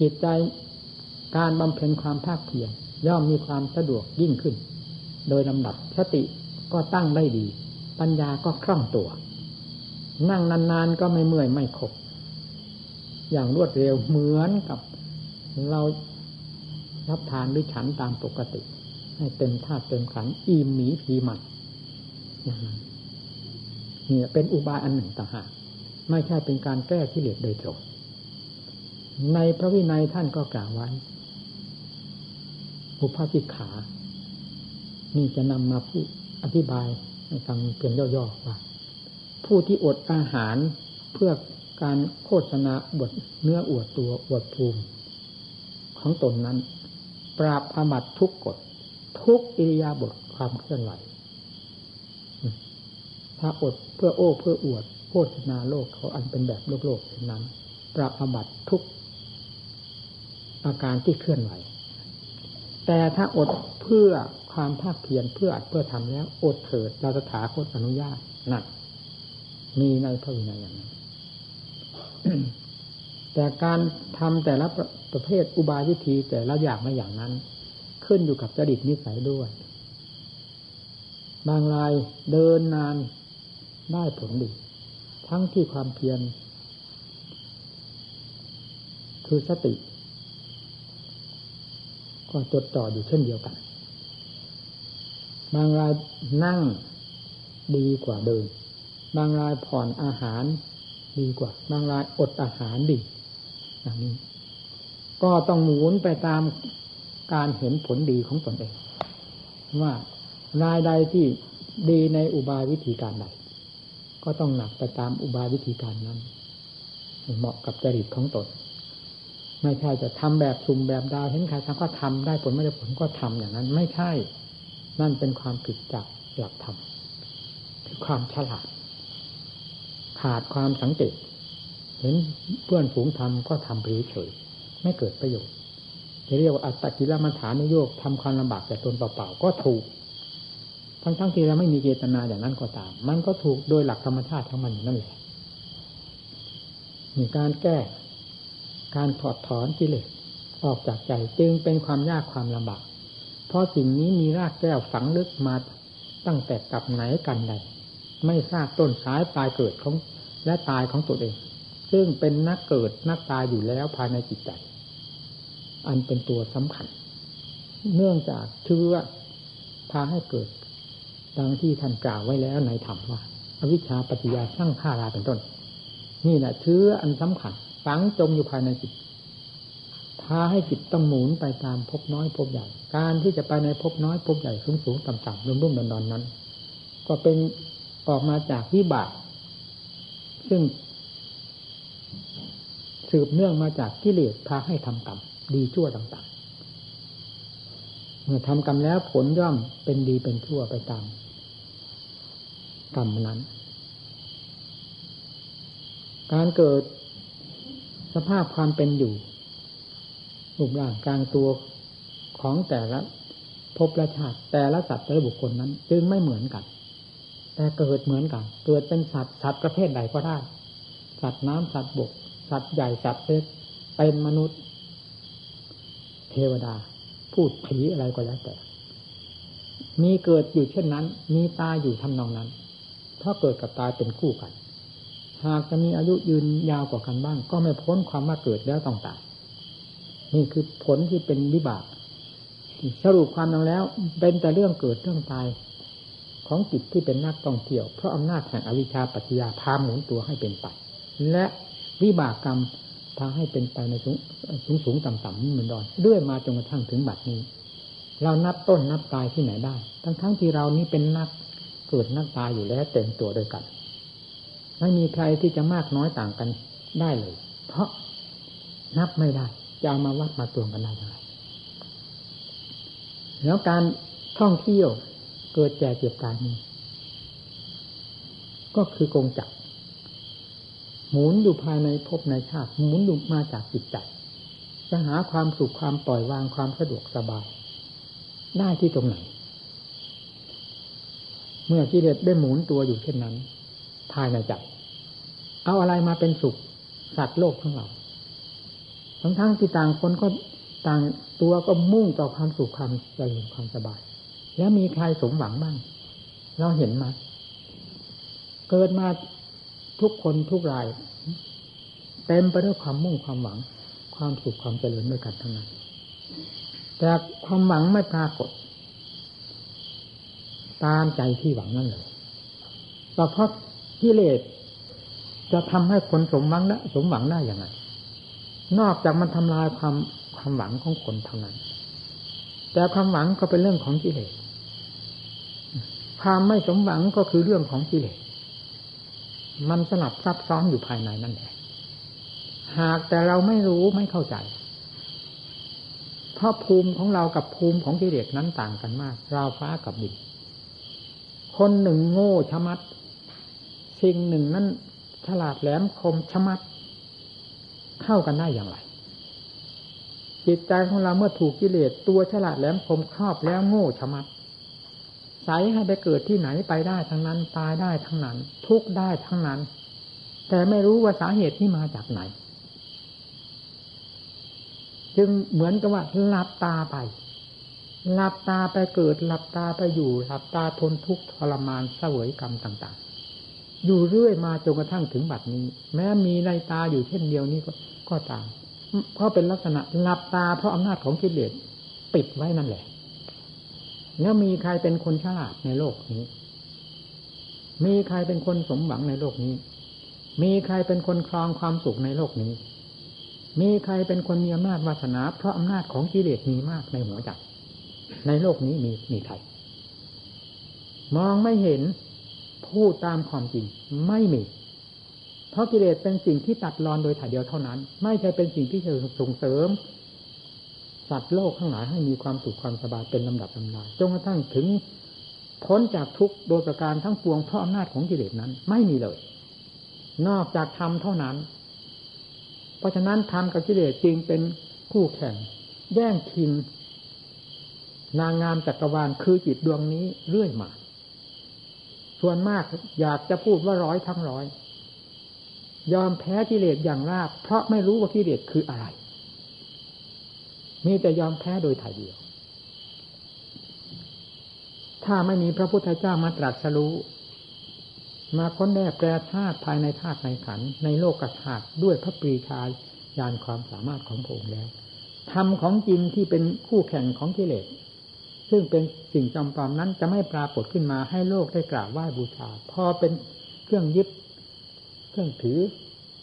จิตใจการบำเพ็ญความภาคเพียรย่อมมีความสะดวกยิ่งขึ้น โดยลำดับสติก็ตั้งได้ดี ปัญญาก็คล่องตัว นั่งนานๆก็ไม่เมื่อยไม่ขบ อย่างรวดเร็วเหมือนกับเรารับทานหรือฉันตามปกติ ให้เต็มธาตุเต็มขันอิ่มหมีผีหมันอย่างนั้น เนี่ยเป็นอุบายอันหนึ่งต่างหากไม่ใช่เป็นการแก้ที่เหลือโดยตรงในพระวินัยท่านก็กล่าวไว้อุปาสิขา นี่จะนำมาพูดอธิบายให้ฟังเพียงย่อๆว่า ผู้ที่อดอาหารเพื่อการโฆษณาบทเนื้ออวดตัวอวดภูมิ ของตนนั้น ปราบอมัดทุกกฎทุกอิริยาบถความเคลื่อนไหว ถ้าอดเพื่อโอ้เพื่ออวดโฆษณาโลกเขาอันเป็นแบบโลกโลกนั้นปราบอบัตทุกอาการที่เคลื่อนไหว แต่ถ้าอดเพื่อความภาคเพียรเพื่ออัดเพื่อทำแล้ว อดเถิดเราจะถาโคตอนุญาตนั่นมีในพระวินัยอย่างนั้นแต่การทำแต่ละประเภทอุบายวิธีแต่ละอย่างไม่อย่างนั้น ขึ้นอยู่กับจริตนิสัยด้วย บางรายเดินนาน ได้ผลดี ทั้งที่ความเพียรคือสติ ก็จดจ่ออยู่เช่นเดียวกัน บางรายนั่งดีกว่าเดิน บางรายผ่อนอาหารดีกว่า บางรายอดอาหารดีอย่างนี้ ก็ต้องหมุนไปตามการเห็นผลดีของตนเอง ว่ารายใดที่ดีในอุบายวิธีการใด ก็ต้องหนักไปตามอุบายวิธีการนั้น เหมาะกับจริตของตนไม่ใช่จะทำแบบสุ่มแบบดาวเห็นใครทำก็ทำได้ผลไม่ได้ผลก็ทำอย่างนั้น ไม่ใช่ นั่นเป็นความผิดจากหลักธรรมคือความฉลาด ขาดความสังเกต เห็นเพื่อนฝูงทำก็ทำเฉยๆไม่เกิดประโยชน์จะเรียกว่าอัตตกิลมัฐานโยกทำความลำบากแต่ตนเปล่าๆก็ถูก ทั้งๆทที่เราไม่มีเจตนาอย่างนั้นก็ตาม มันก็ถูกโดยหลักธรรมชาติทั้งมันนั่นแหละมีการแก้ การถอดถอนกิเลสออกจากใจจึงเป็นความยากความลำบาก เพราะสิ่งนี้มีรากแก้วฝังลึกมาตั้งแต่กับไหนกันใด ไม่ทราบต้นสายปลายเกิดของและตายของตัวเอง ซึ่งเป็นนักเกิดนักตายอยู่แล้วภายในจิตใจ อันเป็นตัวสำคัญ เนื่องจากเชื้อพาให้เกิด ดังที่ท่านกล่าวไว้แล้วในธรรมว่า อวิชชาปัจจยาสร้างฆาราเป็นต้น นี่แหละเชื้ออันสำคัญฝังจมอยู่ภายในจิตพาให้จิตต้องหมุนไปตามพบน้อยพบใหญ่ การที่จะไปในพบน้อยพบใหญ่สูงสูงต่ำต่ำรุ่มรุ่มดอนดอนนั้น ก็เป็นออกมาจากวิบาก ซึ่ง สืบเนื่องมาจากกิเลสพาให้ทำกรรมดีชั่วต่างๆ เมื่อทำกรรมแล้วผลย่อมเป็นดีเป็นชั่วไปตาม กรรมนั้น การเกิดสภาพความเป็นอยู่รูปร่างกลางตัวของแต่ละภพละชาติแต่ละสัตว์แต่ละบุคคลนั้น จึงไม่เหมือนกัน แต่เกิดเหมือนกัน เกิดเป็นสัตว์สัตว์ประเภทใดก็ได้ สัตว์น้ำสัตว์บก สัตว์ใหญ่สัตว์เล็กเป็นมนุษย์ เทวดา พูดผีอะไรก็แล้วแต่ มีเกิดอยู่เช่นนั้น มีตายอยู่ทำนองนั้น ถ้าเกิดกับตายเป็นคู่กัน หากจะมีอายุยืนยาวกว่ากันบ้าง ก็ไม่พ้นความว่าเกิดแล้วต้องตายนี่คือผลที่เป็นวิบากสรุปความลงแล้ว เป็นแต่เรื่องเกิดเรื่องตายของจิตที่เป็นนักต้องเที่ยว เพราะอำนาจแห่งอวิชชาปัจจยาพาหมุนตัวให้เป็นไปและวิบากกรรมพาให้เป็นไปในสูงสูงสงต่ำต่ำนี่มันดอนเรื่อยมาจนกระทั่งถึงบัดนี้ เรานับต้นนับตายที่ไหนได้ ทั้งทั้งที่เรานี้เป็นนัก เกิดนักตายอยู่แล้วเต็มตัวด้วยกันไม่มีใครที่จะมากน้อยต่างกันได้เลย เพราะนับไม่ได้จะเอามาวัดมาตวงกันได้ยังไงแล้วการท่องเที่ยวเกิดแก่เจ็บตายนี้ก็คือกงจักรหมุนอยู่ภายในภพในชาติ หมุนอยู่มาจากจิตใจจะหาความสุขความปล่อยวางความสะดวกสบาย ได้ที่ตรงไหน มื่อกิเลสได้หมุนตัวอยู่เช่นนั้น ภายในใจเอาอะไรมาเป็นสุขสัตว์โลกทั้งเรา ทั้งทั้งที่ต่างคนก็ต่างตัวก็มุ่งต่อความสุขความเจริญความสบาย แล้วมีใครสมหวังบ้าง เราเห็นมา เกิดมาทุกคนทุกราย เต็มไปด้วยความมุ่งความหวัง ความสุขความเจริญด้วยกันทั้งนั้น แต่ความหวังไม่ปรากฏ ตามใจที่หวังนั่นเลยเพราะกิเลสจะทำให้คนสมหวังได้สมหวังได้อย่างไรนอกจากมันทำลายความความหวังของคนเท่านั้น แต่ความหวังก็เป็นเรื่องของกิเลสความไม่สมหวังก็คือเรื่องของกิเลสมันสลับซับซ้อนอยู่ภายในนั่นแหละหากแต่เราไม่รู้ไม่เข้าใจ เพราะภูมิของเรากับภูมิของกิเลสนั้นต่างกันมากเราฟ้ากับดิน คนหนึ่งโง่ชะมัด สิ่งหนึ่งนั้นฉลาดแหลมคมชะมัด เข้ากันได้อย่างไร จิตใจของเราเมื่อถูกกิเลสตัวฉลาดแหลมคมครอบแล้วโง่ชะมัดใสให้ไปเกิดที่ไหนไปได้ทั้งนั้นตายได้ทั้งนั้น ทุกได้ทั้งนั้น แต่ไม่รู้ว่าสาเหตุที่มาจากไหน จึงเหมือนกับว่าหลับตาไป หลับตาไปเกิดหลับตาไปอยู่หลับตาทนทุกข์ทรมานเสวยกรรมต่าง ๆ อยู่เรื่อยมาจนกระทั่งถึงบัดนี้ แม้มีในตาอยู่เช่นเดียวนี้ก็ก็ตามเพราะเป็นลักษณะหลับตาเพราะอำนาจของกิเลสปิดไว้นั่นแหละ แล้วมีใครเป็นคนฉลาดในโลกนี้ มีใครเป็นคนสมหวังในโลกนี้ มีใครเป็นคนครองความสุขในโลกนี้ มีใครเป็นคนมีอำนาจวาสนา เพราะอำนาจของกิเลสมีมากในหัวใจ ในโลกนี้มีมีใครมองไม่เห็นพูดตามความจริงไม่มี เพราะกิเลสเป็นสิ่งที่ตัดรอนโดยถ่ายเดียวเท่านั้น ไม่ใช่เป็นสิ่งที่จะส่งเสริม สัตว์โลกข้างหลายให้มีความสุขความสบายเป็นลำดับลำดาจนกระทั่งถึงพ้นจากทุกโดยประการทั้งปวงเพราะอำนาจของกิเลสนั้น ไม่มีเลย นอกจากธรรมเท่านั้น เพราะฉะนั้นธรรมกับกิเลสจริงเป็นคู่แข่ง แย่งชิง นางงามจักรวาลคือจิตดวงนี้เรื่อยมา ส่วนมากอยากจะพูดว่าร้อยทั้งร้อย ยอมแพ้กิเลสอย่างราบ เพราะไม่รู้ว่ากิเลสคืออะไร มีแต่ยอมแพ้โดยถ่ายเดียว ถ้าไม่มีพระพุทธเจ้ามาตรัสรู้ มาค้นแน่แปรธาตุภายในธาตุในขันในโลกธาตุด้วยพระปรีชาญาณความสามารถของพระองค์แล้วธรรมของจริงที่เป็นคู่แข่งของกิเลส ซึ่งเป็นสิ่งจำปอมนั้นจะไม่ปรากฏขึ้นมาให้โลกได้กราบไหว้บูชา พอเป็นเครื่องยึดเครื่องถือ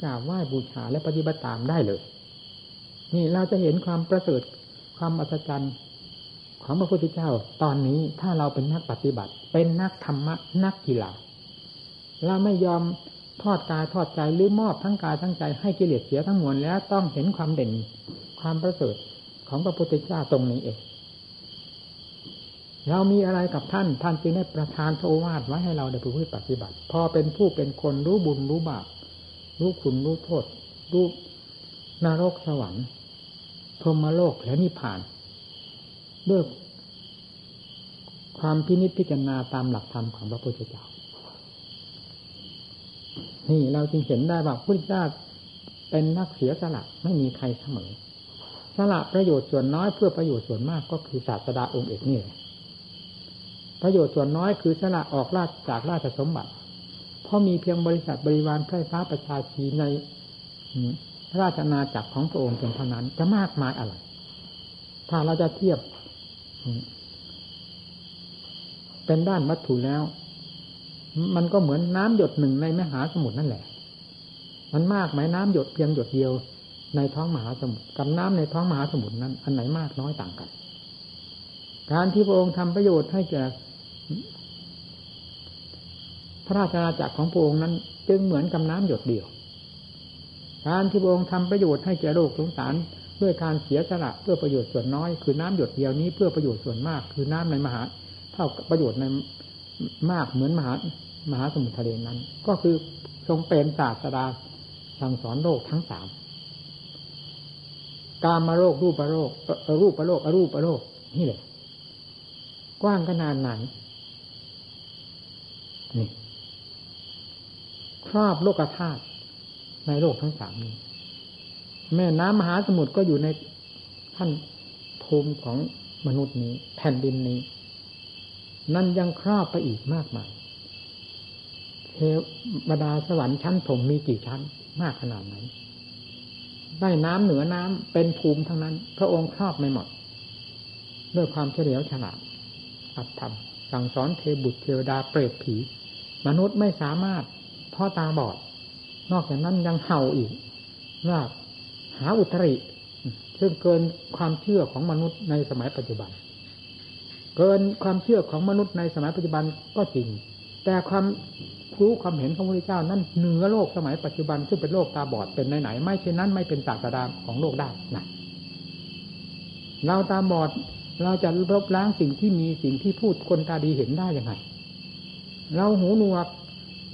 กราบไหว้บูชาและปฏิบัติตามได้เลย นี่เราจะเห็นความประเสริฐความอัศจรรย์ของพระพุทธเจ้า ตอนนี้ถ้าเราเป็นนักปฏิบัติ เป็นนักธรรมะนักกีฬาเราไม่ยอมทอดกายทอดใจหรือมอบทั้งกายทั้งใจให้กิเลสเสียทั้งมวลแล้วต้องเห็นความเด่นความประเสริฐของพระพุทธเจ้าตรงนี้เอง เรามีอะไรกับท่าน ท่านจึงได้ประทานโอวาทไว้ให้เราได้ผู้ปฏิบัติ พอเป็นผู้เป็นคนรู้บุญรู้บาปรู้คุณรู้โทษ รู้นรกสวรรค์พรหมโลกและนิพพานด้วยความพินิจพิจารณาตามหลักธรรมของพระพุทธเจ้า นี่เราจึงเห็นได้ว่าพุทธเจ้าเป็นนักเสียสละไม่มีใครเสมอ สละประโยชน์ส่วนน้อยเพื่อประโยชน์ส่วนมากก็คือศาสดาองค์เอกนี่แหละ ประโยชน์ส่วนน้อยคือสละออกราชจากราชสมบัติ เพราะมีเพียงบริษัทบริวารไพร่ฟ้าประชาชีในราชนาจักรของพระองค์เพียงเท่านั้น จะมากมายอะไร ถ้าเราจะเทียบ เป็นด้านวัตถุแล้ว มันก็เหมือนน้ำหยดหนึ่งในมหาสมุทรนั่นแหละ มันมากไหมน้ำหยดเพียงหยดเดียวในท้องมหาสมุทรกับน้ำในท้องมหาสมุทรนั้น อันไหนมากน้อยต่างกัน การที่พระองค์ทำประโยชน์ให้แก่ พระราชนาจักรของพระองค์นั้น จึงเหมือนกับน้ำหยดเดียว การที่พระองค์ทำประโยชน์ให้แก่โลกสงสารด้วยการเสียสละเพื่อประโยชน์ส่วนน้อย คือน้ำหยดเดียวนี้เพื่อประโยชน์ส่วนมาก คือน้ำในมหา เท่ากับประโยชน์ในมากเหมือนมหามหาสมุทรทะเลนั้น ก็คือทรงเป็นศาสดาสั่งสอนโลกทั้งสามกามาโรครูปโรครูปโรคอรูปโรคนี่แหละกว้างขนาดไหน นี่ครอบโลกธาตุในโลกทั้งสามนี้ แม่น้ำมหาสมุทรก็อยู่ในท่านภูมิของมนุษย์นี้ แผ่นดินนี้ นั่นยังครอบไปอีกมากมายเทวดาสวรรค์ชั้นผมมีกี่ชั้นมากขนาดไหนได้น้ำเหนือน้ำเป็นภูมิทั้งนั้น พระองค์ครอบไม่หมด ด้วยความเฉลียวฉลาดอัตธรรมสั่งสอนเทบุตรเทวดาเปรตผี มนุษย์ไม่สามารถพ่อตาบอด นอกจากนั้นยังเห่าอีกว่าหาอุตริ ซึ่งเกินความเชื่อของมนุษย์ในสมัยปัจจุบัน เกินความเชื่อของมนุษย์ในสมัยปัจจุบันก็จริง แต่ความรู้ความเห็นของพระเจ้านั้นเหนือโลกสมัยปัจจุบันซึ่งเป็นโลกตาบอดเป็นไหนๆไม่เช่นนั้นไม่เป็นศาสดาของโลกได้นะเราตาบอดเราจะลบล้างสิ่งที่มีสิ่งที่พูดคนตาดีเห็นได้ยังไง เราหูหนวก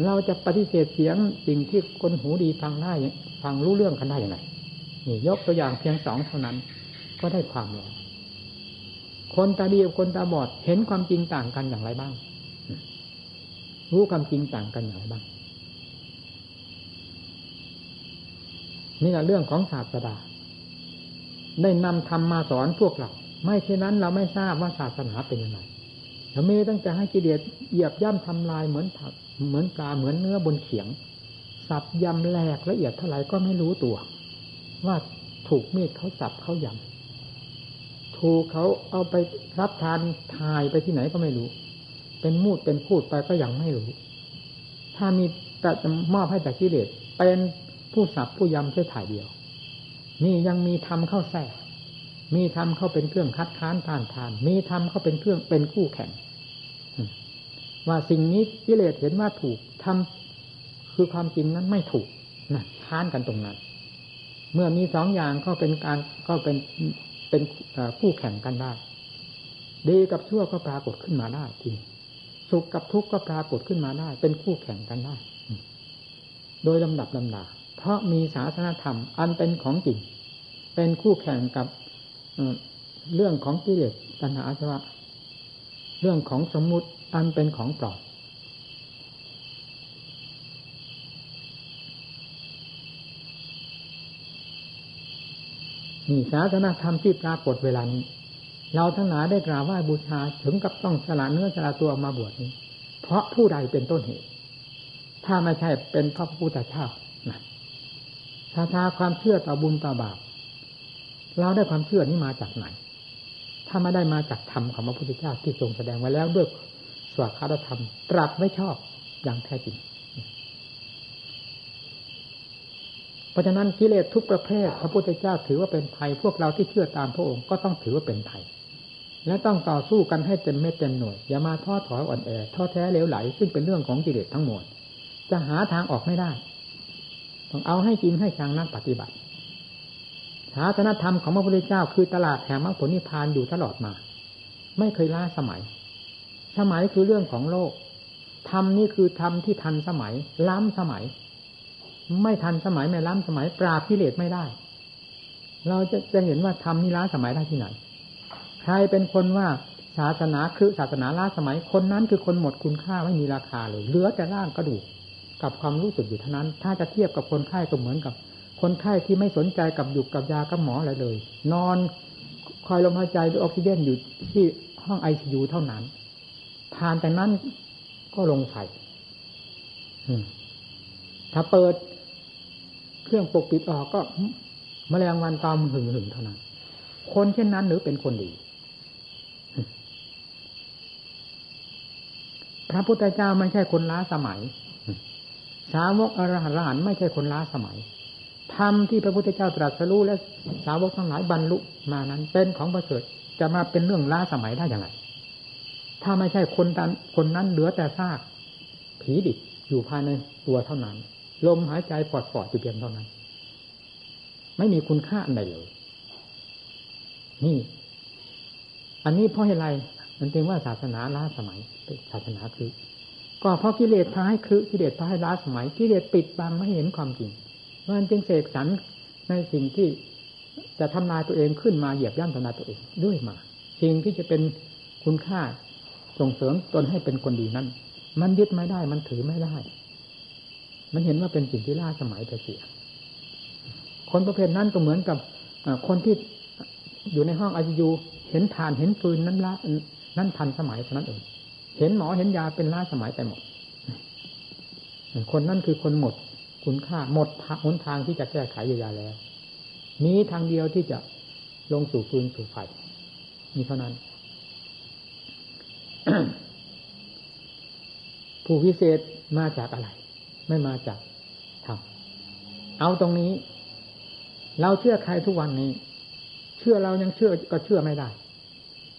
เราจะปฏิเสธเสียงสิ่งที่คนหูดีฟังได้ฟังรู้เรื่องกันได้ยังไงนี่ยกตัวอย่างเพียงสองเท่านั้น ก็ได้ความแล้วคนตาดีกับคนตาบอดเห็นความจริงต่างกันอย่างไรบ้าง รู้ความจริงต่างกันอย่างไรบ้าง นี่แหละเรื่องของศาสดา ได้นำธรรมมาสอนพวกเรา ไม่เช่นนั้นเราไม่ทราบว่าศาสนาเป็นยังไง เรามีตั้งแต่ให้กิเลสเหยียบย่ำทำลายเหมือนผัก เหมือนปลาเหมือนเนื้อบนเขียง สับยำแหลกละเอียดเท่าไหร่ก็ไม่รู้ตัว ว่าถูกมีดเขาสับเขายำถูกเขาเอาไปรับทานทายไปที่ไหนก็ไม่รู้ เป็นมูดเป็นพูดไปก็ยังไม่รู้ ถ้ามีแต่มอบให้แต่กิเลสเป็นผู้สับผู้ยำแค่ถ่ายเดียว นี่ยังมีทำเข้าแทรกมีทำเข้าเป็นเครื่องคัดค้านทานทาน มีทำเข้าเป็นเครื่องเป็นคู่แข่ง ว่าสิ่งนี้กิเลสเห็นว่าถูกทำคือความจริงนั้นไม่ถูกนะค้านกันตรงนั้น เมื่อมีสองอย่างก็เป็นการก็เป็นเป็นคู่แข่งกันได้ ดีกับชั่วก็ปรากฏขึ้นมาได้จริงสุขกับทุกข์ก็ปรากฏขึ้นมาได้ เป็นคู่แข่งกันได้ โดยลำดับลำดาเพราะมีศาสนาธรรม อันเป็นของจริง เป็นคู่แข่งกับเรื่องของกิเลสตัณหาอาสวะ เรื่องของสมมุติ อันเป็นของปลอดนี่ศาสนาธรรมที่ปรากฏเวลานี้ เราทั้งหลายได้กราบไหว้บูชาถึงกับต้องสละเนื้อสละตัวมาบวชนี้ เพราะผู้ใดเป็นต้นเหตุ ถ้าไม่ใช่เป็นพระพุทธเจ้านะถ้าทาความเชื่อต่อบุญต่อบาปเราได้ความเชื่อนี้มาจากไหน ถ้าไม่ได้มาจากธรรมของพระพุทธเจ้าที่ทรงแสดงไว้แล้วด้วย สวากาธรรม ตรัสไม่ชอบอย่างแท้จริง เพราะฉะนั้นกิเลสทุกประเภทพระพุทธเจ้าถือว่าเป็นภัย พวกเราที่เชื่อตามพระองค์ก็ต้องถือว่าเป็นภัย และต้องต่อสู้กันให้เต็มเม็ดเต็มหน่วย อย่ามาท้อถอยอ่อนแอท้อแท้เลวไหล ซึ่งเป็นเรื่องของกิเลสทั้งหมด จะหาทางออกไม่ได้ ต้องเอาให้จริงให้จังนักปฏิบัติศาสนธรรมของพระพุทธเจ้าคือตลาดแห่งมรรคผลนิพพานอยู่ตลอดมา ไม่เคยล้าสมัย สมัยคือเรื่องของโลกธรรมนี่คือธรรมที่ทันสมัย ล้ำสมัย ไม่ทันสมัยไม่ล้ำสมัย ปราบกิเลสไม่ได้ เราจะจะเห็นว่าธรรมนี่ล้าสมัยได้ที่ไหน ใครเป็นคนว่าศาสนาคือศาสนาล้าสมัย คนนั้นคือคนหมดคุณค่าไม่มีราคาเลย เหลือแต่ร่างกระดูกกับความรู้สึกอยู่เท่านั้น ถ้าจะเทียบกับคนไข้ก็เหมือนกับ คนไข้ที่ไม่สนใจกับหยุกกับยากับหมออะไรเลย นอนคอยลมหายใจด้วยออกซิเจนอยู่ที่ห้องไอซียูเท่านั้น ผ่านแต่นั้นก็ลงใส่ถ้าเปิด เครื่องปกปิดออกก็มแมลงวันตอมหึงหึงเท่านั้น คนเช่นนั้นหรือเป็นคนดี พระพุทธเจ้าไม่ใช่คนล้าสมัย สาวกอรหันต์ไม่ใช่คนล้าสมัยธรรมที่พระพุทธเจ้าตรัสรู้และสาวกทั้งหลายบรรลุมานั้น เป็นของประเสริฐจะมาเป็นเรื่องล้าสมัยได้อย่างไร ถ้าไม่ใช่คนนั้นคนนั้นเหลือแต่ซากผีดิบอยู่ภายในตัวเท่านั้น ลมหายใจปอดปอดอยู่เพียงเท่านั้น ไม่มีคุณค่าอะไรเลย นี่ อันนี้เพราะอะไรมันเป็นว่าศาสนาล้าสมัยศาสนาคือ ก็เพราะกิเลสพาให้คือกิเลสพาให้ล้าสมัยกิเลสปิดบังไม่เห็นความจริงมันจึงเสกสรรในสิ่งที่จะทำลายตัวเองขึ้นมาเหยียบย่ำทำลายตัวเองด้วยมา สิ่งที่จะเป็นคุณค่า ส่งเสริมตนให้เป็นคนดีนั้น มันยึดไม่ได้ มันถือไม่ได้ มันเห็นว่าเป็นสิ่งที่ล่าสมัยแต่เสีย คนประเภทนั้นก็เหมือนกับคนที่อยู่ในห้องไอซียูเห็นทานเห็นฟืนนั้นละนั่นทันสมัยเท่านั้นเองเห็นหมอเห็นยาเป็นล่าสมัยไปหมด คนนั้นคือคนหมดคุณค่าหมดหนทางที่จะแก้ไขเยียวยาแล้วมีทางเดียวที่จะลงสู่ฟืนสู่ไฟมีเท่านั้น ผู้พิเศษมาจากอะไร ไม่มาจากธรรมเอาตรงนี้ เราเชื่อใครทุกวันนี้ เชื่อเรายังเชื่อก็เชื่อไม่ได้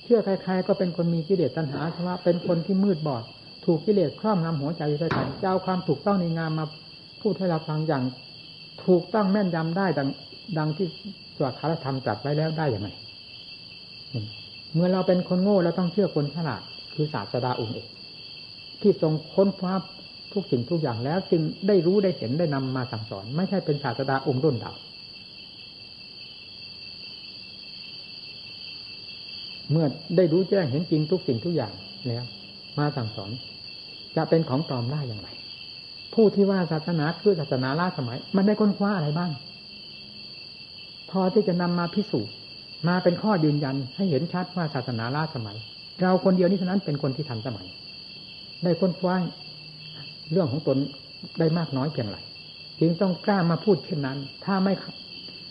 เชื่อใครๆก็เป็นคนมีกิเลสตัณหาเพราะว่าเป็นคนที่มืดบอด ถูกกิเลสครอบงำหัวใจอยู่ด้วยกันเจ้าความถูกต้องในงามมาพูดให้เราฟังอย่าง ถูกต้องแม่นยำได้ดังดังที่สวดคารธรรมจัดไว้แล้วได้อย่างไรเมื่อเราเป็นคนโง่เราต้องเชื่อคนฉลาด คือศาสดาองค์เอกที่ทรงค้นคว้าทุกสิ่งทุกอย่างแล้ว จึงได้รู้ได้เห็นได้นำมาสั่งสอน ไม่ใช่เป็นศาสดาองค์รุ่นดาวเมื่อได้รู้แจ้งเห็นจริงทุกสิ่งทุกอย่างแล้ว มาสั่งสอน จะเป็นของปลอมได้อย่างไร ผู้ที่ว่าศาสนาคือศาสนาล้าสมัย มันได้ค้นคว้าอะไรบ้าง พอที่จะนำมาพิสูจน์มาเป็นข้อยืนยันให้เห็นชัดว่าศาสนาล้าสมัย เราคนเดียวนี้เท่านั้นเป็นคนที่ทันสมัย ได้ค้นคว้าเรื่องของตนได้มากน้อยเพียงไรจึงต้องกล้ามาพูดเช่นนั้น ถ้าไม่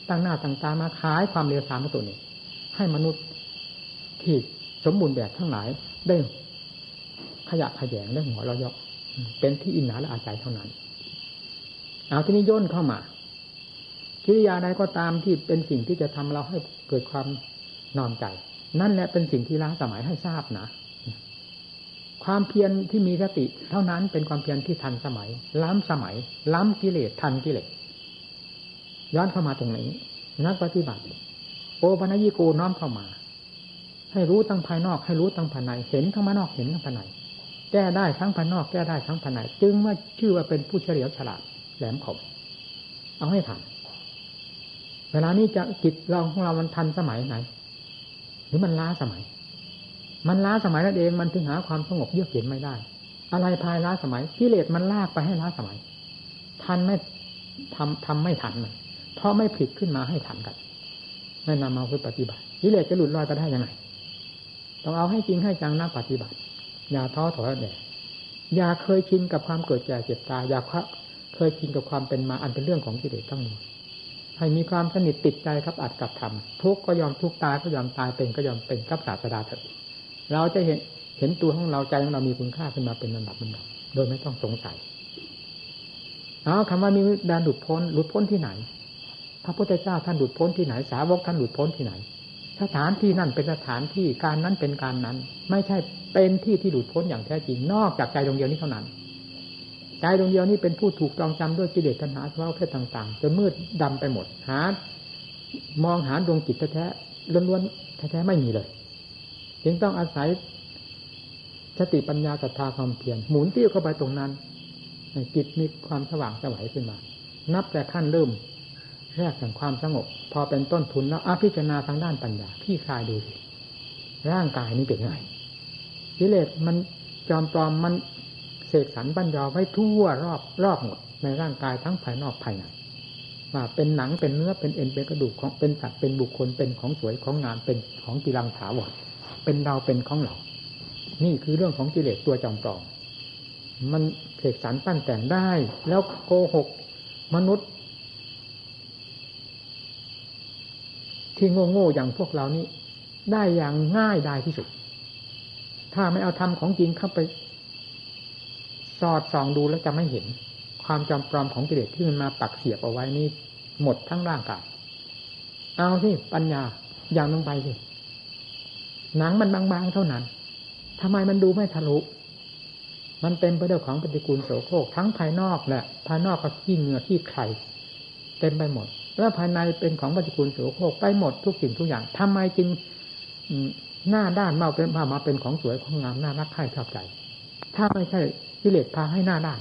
ตั้งหน้าตั้งตามาขายความเลวทรามของตัวนี้ให้มนุษย์ที่สมบูรณ์แบบทั้งหลายได้ขยะขยงได้หัวเรายกเป็นที่อินหนาและอาศัยเท่านั้น เอาที่นี้ย่นเข้ามากิริยาใดก็ตามที่เป็นสิ่งที่จะทำเราให้เกิดความนอนใจ นั่นแหละเป็นสิ่งที่ล้าสมัยให้ทราบนะความเพียรที่มีสติ เท่านั้นเป็นความเพียรที่ทันสมัย ล้ำสมัย ล้ำกิเลสทันกิเลสย้อนเข้ามาตรงนี้นักปฏิบัติ โอปัญญิโกน้อมเข้ามา ให้รู้ทั้งภายนอก ให้รู้ทั้งภายใน เห็นทั้งภายนอกเห็นทั้งภายในแก้ได้ทั้งภายนอก แก้ได้ทั้งภายในจึงว่าชื่อว่าเป็นผู้เฉลียวฉลาดแหลมคมเอาให้ทันเวลานี้จะจิตเราของเรามันทันสมัยไหน หรือมันล้าสมัย มันล้าสมัยนั่นเองมันถึงหาความสงบเยือกเย็นไม่ได้ อะไรภายล้าสมัยกิเลสมันลากไปให้ล้าสมัย ทันไม่ทำทำไม่ทันเพราะไม่ผิดขึ้นมาให้ทันกันไม่นำมาไปปฏิบัติกิเลสจะหลุดลอยไปได้ยังไงต้องเอาให้จริงให้จังนักปฏิบัติ อย่าท้อถอยแด่อย่าเคยชินกับความเกิดแก่เจ็บตายอย่าเคยชินกับความเป็นมาอันเป็นเรื่องของกิเลสทั้งหมด ให้มีความสนิทติดใจครับอัดกับธรรมทุกก็ยอมทุกตายก็ยอมตายเป็นก็ยอมเป็นกับศาสดาเถิดเราจะเห็นเห็นตัวของเราใจของเรามีคุณค่าขึ้นมาเป็นลำดับลำดับโดยไม่ต้องสงสัยเอาคำว่ามีดานหลุดพ้นหลุดพ้นที่ไหน พระพุทธเจ้าท่านหลุดพ้นที่ไหน สาวกท่านหลุดพ้นที่ไหน สถานที่นั่นเป็นสถานที่การนั้นเป็นการนั้น ไม่ใช่เป็นที่ที่หลุดพ้นอย่างแท้จริงนอกจากใจดวงเดียวนี้เท่านั้น ใจดวงเดียวนี้เป็นผู้ถูกจองจำด้วยกิเลสตัณหาสภาวะเพศต่างๆจนมืดดำไปหมดหามองหาดวงจิตแท้ๆล้วนๆแท้ๆไม่มีเลย จึงต้องอาศัยสติปัญญาศรัทธาความเพียรหมุนเตี้ยวเข้าไปตรงนั้นจิตมีความสว่างสวัยขึ้นมา นับแต่ขั้นเริ่มแรกแห่งความสงบ พอเป็นต้นทุนแล้วอภิจารณาทางด้านปัญญาพี่คลายดูสิร่างกายนี้เป็นไงกิเลสมันจอมปลอมมัน กสรรบัญญาไว้ทั่วรอบรอบหมดในร่างกายทั้งภายนอกภายในว่าเป็นหนังเป็นเนื้อเป็นเอ็นเป็นกระดูกของเป็นสัตว์เป็นบุคคลเป็นของสวยของงามเป็นของกีรังถาวรเป็นเราเป็นของเรา นี่คือเรื่องของกิเลสตัวจอมปลอมมันเสกสรรปั้นแต่งได้ แล้วโกหกมนุษย์ ที่โง่โง่อย่างพวกเรานี้ ได้อย่างง่ายได้ที่สุด ถ้าไม่เอาทำของจริงเข้าไป สอดส่องดูแล้วจะไม่เห็น ความจำปลอมของกิเลสที่มันมาปักเสียบเอาไว้นี่หมดทั้งร่างกายเอาสิปัญญาอย่างลงไปสิหนังมันบางๆเท่านั้นทำไมมันดูไม่ทะลุ มันเต็มไปด้วยของปฏิกูลโสโครกทั้งภายนอกแหละภายนอกก็ขี้เหงื่อขี้ไข่เต็มไปหมด แล้วภายในเป็นของปฏิกูลโสโครกไปหมดทุกสิ่งทุกอย่างทำไมจึงหน้าด้านมาเป็นมามาเป็นของสวยของงามน่ารักใคร่ชอบใจ ถ้าไม่ใช่ กิเลสพาให้หน้าด้าน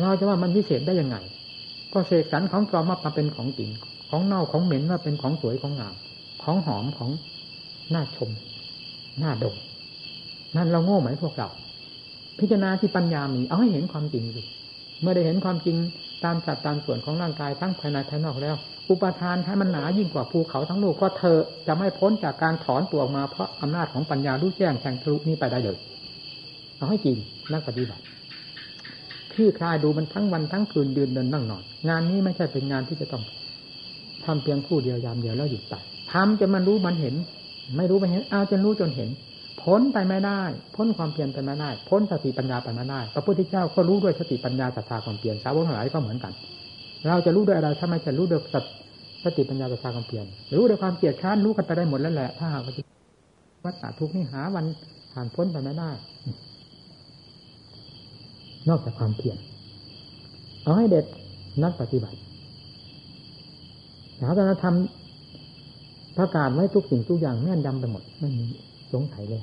เราจะว่ามันพิเศษได้ยังไง ก็เสกสรรของปลอมมาเป็นของจริง ของเน่าของเหม็นว่าเป็นของสวยของงาม ของหอมของน่าชมน่าดมนั่นเราโง่ไหมพวกเราพิจารณาที่ปัญญามีเอาให้เห็นความจริงสิเมื่อได้เห็นความจริงตามจัดตามส่วนของร่างกายทั้งภายในภายนอกแล้ว อุปทานให้มันหนายิ่งกว่าภูเขาทั้งโลกก็เธอจะไม่พ้นจากการถอนตัวออกมาเพราะอำนาจของปัญญารู้แจ้งแทงทะลุนี้ไปได้เลย เอาให้จริงนักปฏิบัติที่คลายดูมันทั้งวันทั้งคืนยืนเดินนั่งนอน งานนี้ไม่ใช่เป็นงานที่จะต้องทำเพียงคู่เดียวยามเดียวแล้วหยุดไปทำจนมันรู้มันเห็น ไม่รู้มันเห็นเอาจนรู้จนเห็น พ้นไปไม่ได้ พ้นความเพียรไปไม่ได้ พ้นสติปัญญาไปไม่ได้พระพุทธเจ้าก็รู้ด้วยสติปัญญาศรัทธาความเพียรสาวกทั้งหลายก็เหมือนกัน เราจะรู้ด้วยอะไรถ้าไม่จะรู้ด้วยสติปัญญาศรัทธาความเพียรรู้ด้วยความเกลียดค้านรู้กันไปได้หมดแล้วแหละถ้าหากว่าวัฏฏะทุกข์นี่หาวันผ่านพ้นไปไม่ได้ นอกจากความเพียรเอาให้เด็ดนักปฏิบัติศาสนาธรรมประกาศไว้ทุกสิ่งทุกอย่างแม่นยำไปหมดไม่มีสงสัยเลย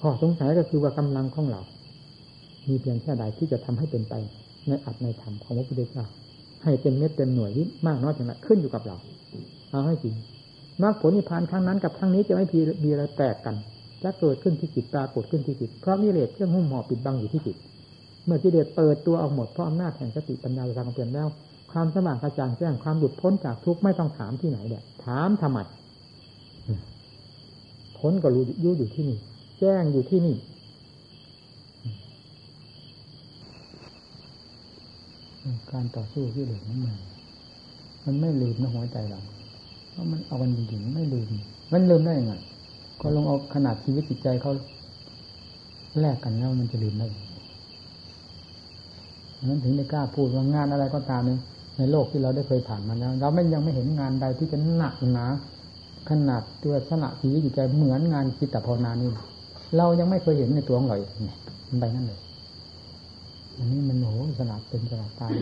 ข้อสงสัยก็คือว่ากำลังของเรา มีเพียงแค่ใดที่จะทำให้เป็นไป ในอัตในธรรมของพระพุทธเจ้าให้เป็นเม็ดเต็มหน่วยที่มากน้อยอย่างไรขึ้นอยู่กับเรา เอาให้จริงมรรคผลนิพพานครั้งนั้นกับครั้งนี้จะไม่มีอะไรแตกกันจะเกิดขึ้นที่จิตปรากฏขึ้นที่จิตเพราะนิเลศเครื่องหุ้มห่อปิดบังอยู่ที่จิต มื่อกิเลสเปิดตัวออกหมดเพราะอำนาจแห่งสติปัญญาทางเปลี่ยนแล้ว ความสว่างกระจ่างแจ้งความหลุดพ้นจากทุกข์ไม่ต้องถามที่ไหนเด็ดถามทำไมพ้นก็รู้ยู่อยู่ที่นี่ แจ้งอยู่ที่นี่การต่อสู้ที่เหลือนั้นมันมันไม่ลืมในหัวใจเราเพราะมันเอากันจริงไม่ลืม มันลืมได้ยังไงก็ลองเอาขนาดชีวิตจิตใจเขาแลกกันแล้วมันจะลืมได้ นั้นถึงได้กล้าพูดว่างานอะไรก็ตามในในโลกที่เราได้เคยผ่านมาแล้วเราไม่ยังไม่เห็นงานใดที่จะหนักหนาขนาดตัวสละชีวิตจิตใจเหมือนงานจิตภาวนานี่เรายังไม่เคยเห็นในตัวของเราเนี่ยมันไปนั่นเลยอันนี้มันโหสลับเป็นสลับตาย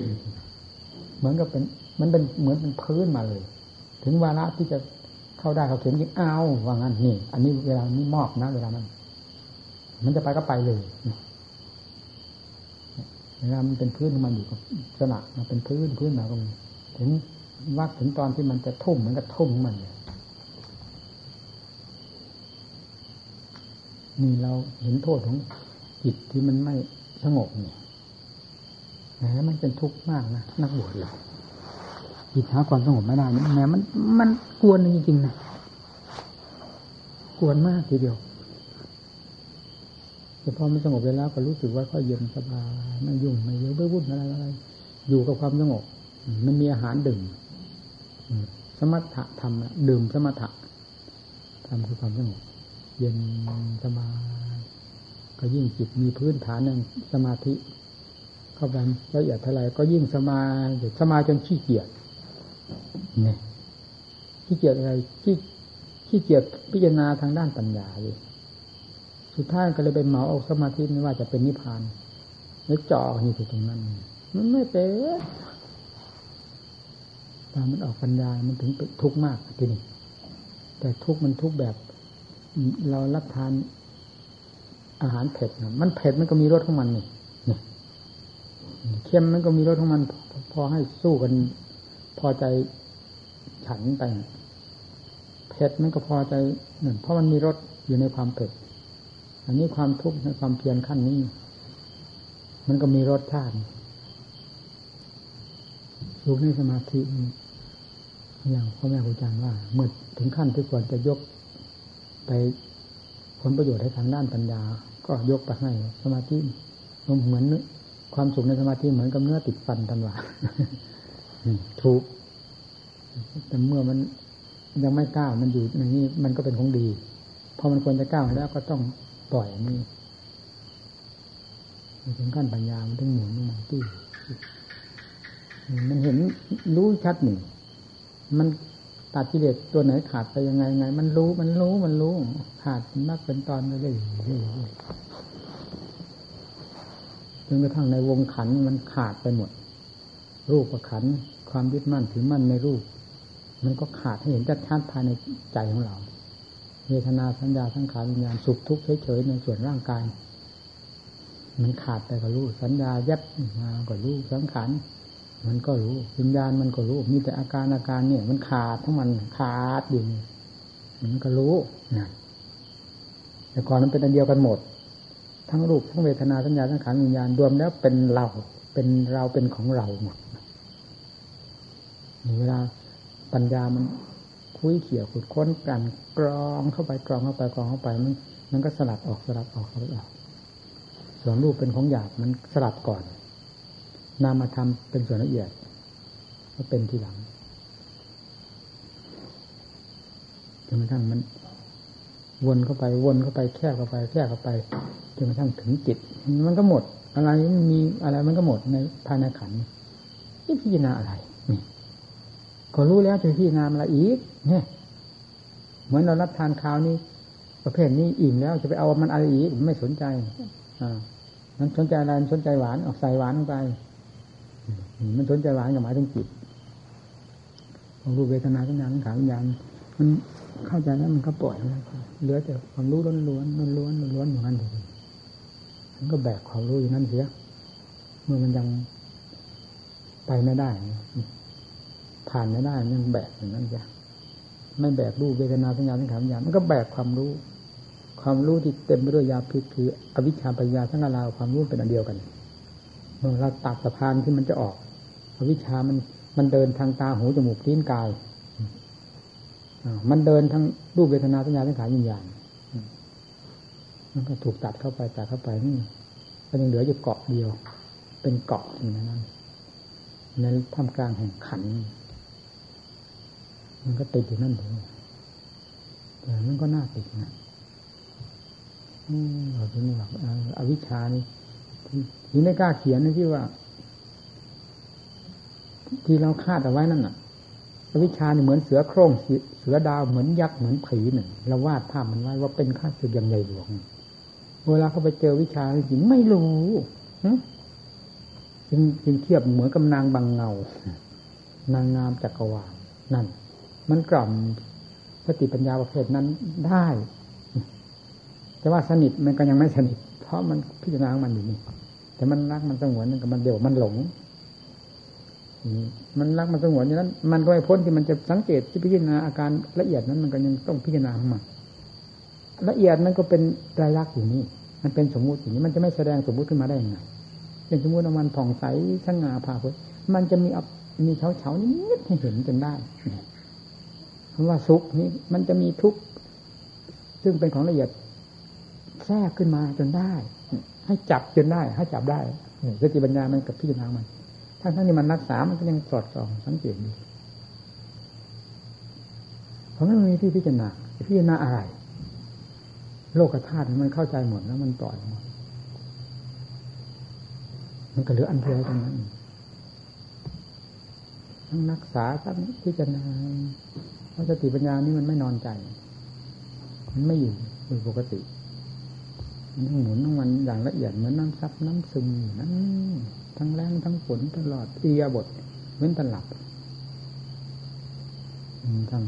เหมือนกับเป็น มันเป็นเหมือนเป็นพื้นมาเลย ถึงวาระที่จะเข้าได้เขาเข็มยิ่งเอาว่างั้นนี่ อันนี้เวลานี้มอบนะเวลานั้น มันจะไปก็ไปเลย เวลามันเป็นพื้นมันอยู่กับสลักมันเป็นพื้นพื้นมาก็มีถึงวัดถึงตอนที่มันจะทุ่มมันก็ทุ่มมันเลยนี่เราเห็นโทษของจิตที่มันไม่สงบเนี่ยแหมมันเป็นทุกข์มากนะนักบวชเราจิตหาความสงบไม่ได้นี่แหมมันมันกวนจริงๆนะกวนมากทีเดียว แต่พอมันสงบไปแล้วก็รู้สึกว่าก็เย็นสบายไม่ยุ่งไม่เยอะไม่วุ่นอะไรอะไร อยู่กับความสงบมันมีอาหารดื่มสมถะทำดื่มสมถะทำคือความสงบเย็นสบายก็ยิ่งจิตมีพื้นฐานหนึ่งสมาธิ เข้าไปละเอียดเท่าไรก็ยิ่งสมาสมาจนขี้เกียจเนี่ยขี้เกียจอะไรขี้ขี้เกียจพิจารณาทางด้านปัญญาเลย สุดท้ายก็เลยไปเหมาเอาสมาธิไม่ว่าจะเป็นนิพพานแล้วจ่ออยู่ตรงนั้น มันไม่เป็นตามันออกปัญญา มันถึงทุกข์มากทีนี้แต่ทุกข์มันทุกข์แบบ เรารับทานอาหารเผ็ดนะมันเผ็ดมันก็มีรสของมันนี่นี่เค็มมันก็มีรสของมัน พอให้สู้กัน พอใจฉันไปเผ็ดมันก็พอใจหนึ่งเพราะมันมีรสอยู่ในความเผ็ด อันนี้ความทุกข์ในความเพียรขั้นนี้ มันก็มีรสชาติสุขในสมาธิอย่างพ่อแม่ครูอาจารย์ว่า เมื่อถึงขั้นที่ควรจะยกไปผลประโยชน์ให้ทางด้านปัญญา ก็ยกไปให้สมาธิมันเหมือนความสุขในสมาธิเหมือนกับเนื้อติดฟันตันว่าถูกแต่เมื่อมันยังไม่ก้าวมันอยู่ในนี้มันก็เป็นของดี พอมันควรจะก้าวแล้วก็ต้อง ปล่อยนี่ถึงขั้นปัญญามันถึงหมุนมันที่มันเห็นรู้ชัดหนึ่งมันตัดกิเลสตัวไหนขาดไปยังไงไง มันรู้มันรู้มันรู้ ขาดมากเป็นตอนเรื่อยๆจนกระทั่งในวงขันมันขาดไปหมด รูปขันความยึดมั่นถือมั่นในรูป มันก็ขาดให้เห็นชัดๆภายในใจของเรา เวทนาสัญญาสังขารวิญญาณสุขทุกข์เฉยๆในส่วนร่างกาย มันขาดไปก็รู้ สัญญายับมาก็รู้สังขารมันก็รู้วิญญาณมันก็รู้ มีแต่อาการอาการเนี่ย มันขาดทั้งมันขาดอยู่นี่มันก็รู้นะแต่ก่อนมันเป็นอันเดียวกันหมด ทั้งรูปทั้งเวทนาสัญญาสังขารวิญญาณรวมแล้วเป็นเราเป็นเราเป็นของเราหมดเวลาปัญญามัน คุยเขี่ยขุดค้นกันกรองเข้าไปกรองเข้าไปกรองเข้าไปมันมันก็สลัดออกสลัดออกสลัดออกส่วนรูปเป็นของหยาบมันสลัดก่อนนามธรรมเป็นส่วนละเอียดก็เป็นทีหลังจนกระทั่งมันวนเข้าไปวนเข้าไปแคบเข้าไปแคบเข้าไปจนกระทั่งถึงจิต มันก็หมด อะไรมันมีอะไรมันก็หมดในภายในขันนี่พิจารณาอะไร นี่ก็รู้แล้วจะพิจารณาอะไรอีกเนี่ยเหมือนเรารับทานข้าวนี่ประเภทนี้อิ่มแล้วจะไปเอามันอะไรอีกไม่สนใจ อ่ามันสนใจอะไรมันสนใจหวานออกใส่หวานลงไป มันสนใจหวานกับหมายถึงจิตของรูปเวทนาสัญญาสังขารวิญญาณมันเข้าใจแล้วมันก็ปล่อยแล้วเหลือแต่ความรู้ล้วนล้วนล้วนล้วนอย่างนั้นเองมันก็แบกความรู้อย่างนั้นเสียเมื่อมันยังไปไม่ได้ ผ่านไม่ได้ยังแบกอย่างนั้นจ้ะไม่แบกรูปเวทนาสัญญาสังขารวิญญาณมันก็แบกความรู้ ความรู้ที่เต็มไปด้วยยาพิษคือ อวิชชาปัญญาทั้งนาราความรู้เป็นอันเดียวกันเมื่อเราตัดสะพานที่มันจะออก อวิชามันมันเดินทางตาหูจมูกลิ้นกายมันเดินทั้งรูปเวทนาสัญญาสังขารวิญญาณมันก็ถูกตัดเข้าไปตัดเข้าไปนี่ก็ยังเหลืออยู่เกาะเดียว เป็นเกาะอยู่นั้นในท่ามกลางแห่งขัน มันก็ติดอยู่นั่นเองแต่มันก็น่าติดนะเราจะนี่แบบอวิชานี่ที่ไม่กล้าเขียนนะที่ว่า ที่เราคาดเอาไว้นั่นน่ะ อวิชานี่เหมือนเสือโคร่งเสือดาวเหมือนยักษ์เหมือนผีหนึ่งเราวาดภาพมันไว้ว่าเป็นข้าศึกอย่างใหญ่หลวงเวลาเขาไปเจอวิชาจริงไม่รู้จึงจึงเทียบเหมือนกับนางบางเงา นางงามจักรวาลนั่น มันกล่อมสติปัญญาประเภทนั้นได้แต่ว่าสนิทมันก็ยังไม่สนิท เพราะมันพิจารณาของมันอยู่นี่แต่มันรักมันสงวนนั่นก็มันเดี๋ยวมันหลงมันรักมันสงวนอย่างนั้น มันก็ไม่พ้นที่มันจะสังเกตที่พิจารณาอาการละเอียดนั้นมันก็ยังต้องพิจารณาของมันละเอียดมันก็เป็นรายลักษณ์อยู่นี่ มันเป็นสมมุติอย่างนี้มันจะไม่แสดงสมมุติขึ้นมาได้ยังไงเป็นสมมุติมันผ่องใสสง่าผ่าเผยมันจะมีมีเฉาเฉานิดให้เห็นจนได้ คำว่าสุขนี้มันจะมีทุกข์ซึ่งเป็นของละเอียดแทรกขึ้นมาจนได้ ให้จับจนได้ ให้จับได้สติปัญญามันกับพิจารณามันทั้งทั้งนี้มันรักษา มันก็ยังสอดส่องสังเกตดูเพราะมันมีที่พิจารณาพิจารณาอะไร โลกธาตุมันเข้าใจหมดแล้วมันปล่อยหมดมันก็เหลืออันเดียวตรงนั้นทั้งรักษาทั้งพิจารณา ราะสติปัญญานี่มันไม่นอนใจ มันไม่อยู่โดยปกติ มันหมุนทั้งวันอย่างละเอียดเหมือนน้ำซับน้ำซึมนั้นทั้งแรงทั้งฝนตลอดเอียบทเว้นตลับทั้ง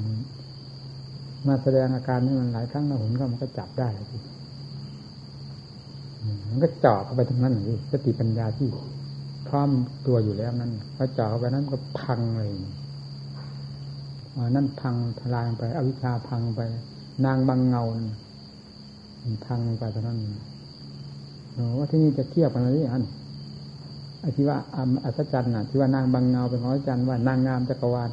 มาแสดงอาการนี้มันหลายครั้งนะหุนก็มันก็จับได้ทีมันก็เจาะเข้าไปตรงนั้นเลยสติปัญญาที่พร้อมตัวอยู่แล้วนั้นพอเจาะเข้าไปนั้นก็พังเลย นั่นพังทลายไป อวิชชาพังไป นางบางเงาพังไปตอนนั้นว่าที่นี่จะเทียบกันอะไรอันอ้ที่ว่าอัศจรรย์น่ะที่ว่านางบางเงาเป็นของอัศจรรย์ว่านางงามจักรวาล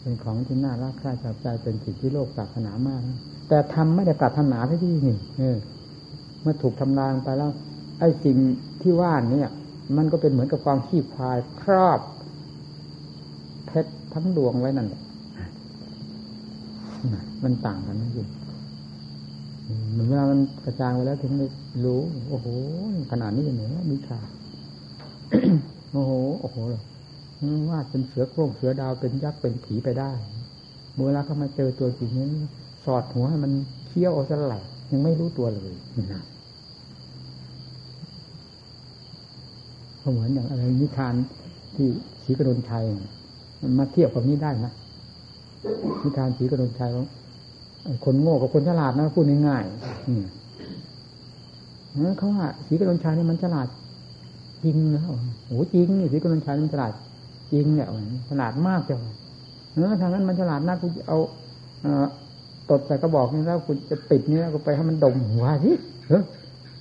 เป็นของที่น่ารักใคร่ับใจเป็นสิ่งที่โลกปรารถนามาก แต่ทำไม่ได้ปรารถนาที่ที่นี่เออเมื่อถูกทำลายไปแล้ว ไอ้สิ่งที่ว่านี่มันก็เป็นเหมือนกับความขี้ควายครอบเพชรทั้งดวงไว้นั่นแหละ มันต่างกันนะจริงเหมือนเวลามันกระจางไปแล้วถึงได้รู้ โอ้โห ขนาดนี้เหนือมีขาโอ้โห โอ้โหว่าเป็นเสือโคร่งเสือดาวเป็นยักษ์เป็นผีไปได้เวลาเขามาเจอตัวจริงนี้สอดหัวให้มันเคี้ยวเอาสลัดยังไม่รู้ตัวเลยนะเหมือนอย่างอะไรนิทานที่ศรีกระดนชัยมันมาเทียบกับนี้ได้นะ นิทานศรีกระดนชัยว่าคนโง่กับคนฉลาดนะพูดง่ายๆเขาว่าศรีกระดนชัยนี่มันฉลาดจริงนะโอ้จริงนี่ศรีกระดนชัยมันฉลาดจริงเนี่ยฉลาดมากจ้ะเออทางนั้นมันฉลาดน่ากูเอาตดใส่กระบอกนี่แล้วคุณจะปิดนี่แล้วก็ไปให้มันดมหัวสิเฮ้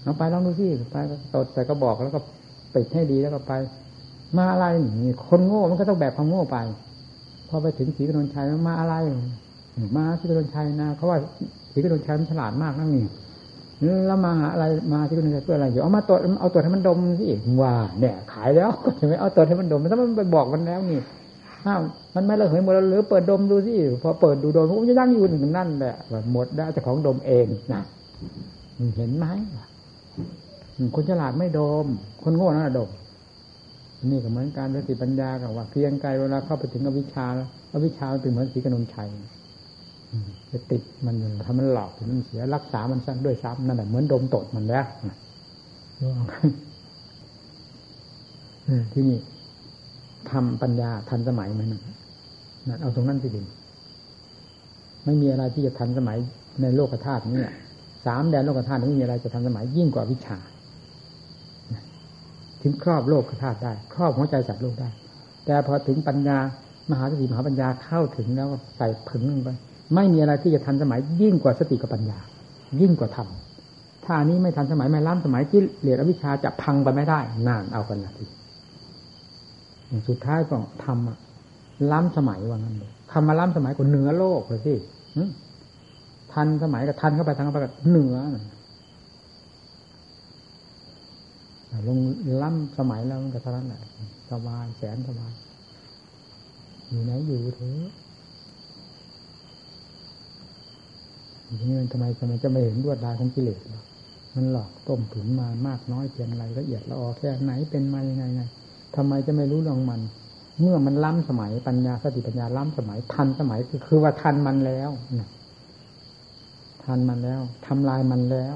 เอาไปลองดูสิไปตดใส่กระบอกแล้วก็ปิดให้ดีแล้วก็ไป มาอะไรนี่คนโง่มันก็ต้องแบบความโง่ไป พอไปถึงศรีกระดนชัยมาอะไรมาศรีกระดนชัยนะเขาว่าศรีกระดนชัยมันฉลาดมากนั่นนี่แล้วมาอะไรมาที่คุณเพื่ออะไรอยู่เอามาตรวจเอาตรวจให้มันดมสิว่าเนี่ย ขายแล้วก็จะไม่เอาตรวจให้มันดมถ้ามันไปบอกมันแล้วนี่ห้ามมันไม่ละเหยหมดหรือเปิดดมดูสิพอเปิดดูดมมันจะนั่งอยู่หนึ่งนั่นแหละหมดได้จะของดมเองนะเห็นไหมคนฉลาดไม่ดม คนโง่นั่นดม นี่ก็เหมือนการสติปัญญากับว่าเพียงไกลเวลาเข้าไปถึงอวิชชาแล้วอวิชชาเป็นเหมือนสีกนนชัยจะติดมันทำมันหลอกมันเสียรักษามันสั้นด้วยซ้ำนั่นแหละเหมือนดมตดมันแล้วที่นี่ทำปัญญาทันสมัยมันนั่นเอาตรงนั้นสิดินไม่มีอะไรที่จะทันสมัยในโลกธาตุนี้สามแดนโลกธาตุไม่มีอะไรจะทันสมัยยิ่งกว่าวิชา ถึงครอบโลกธาตุได้ ครอบหัวใจสัตว์โลกได้ แต่พอถึงปัญญามหาสติมหาปัญญาเข้าถึงแล้วใส่ผึ่งลงไป ไม่มีอะไรที่จะทันสมัยยิ่งกว่าสติกับปัญญา ยิ่งกว่าธรรมถ้านี้ไม่ทันสมัยไม่ล้ำสมัยที่เหลียอวิชาจะพังไปไม่ได้นานเอากันนะทีสุดท้ายก็ทำล้ำสมัยว่างั้นเลยคำมาล้ำสมัยก็เหนือโลกเลยสิทันสมัยก็ทันเข้าไปทางเข้าไปก็เหนือ ลงล้ำสมัยแล้วมันก็เท่านั้นแหละสบายแสนสบายอยู่ไหนอยู่เถอะทีนี้มันทำไมทำไมจะไม่เห็นรวดลายของกิเลสมันหลอกต้มถุนมามากน้อยเพียงไรละเอียดละออแค่ไหนเป็นมายังไงไงทำไมจะไม่รู้เรื่องมัน เมื่อมันล้ำสมัยปัญญาสติปัญญาล้ำสมัยทันสมัยคือคือว่าทันมันแล้วทันมันแล้วทำลายมันแล้ว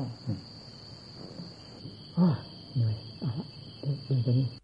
เหนื่อย อะเดี๋ยวนี้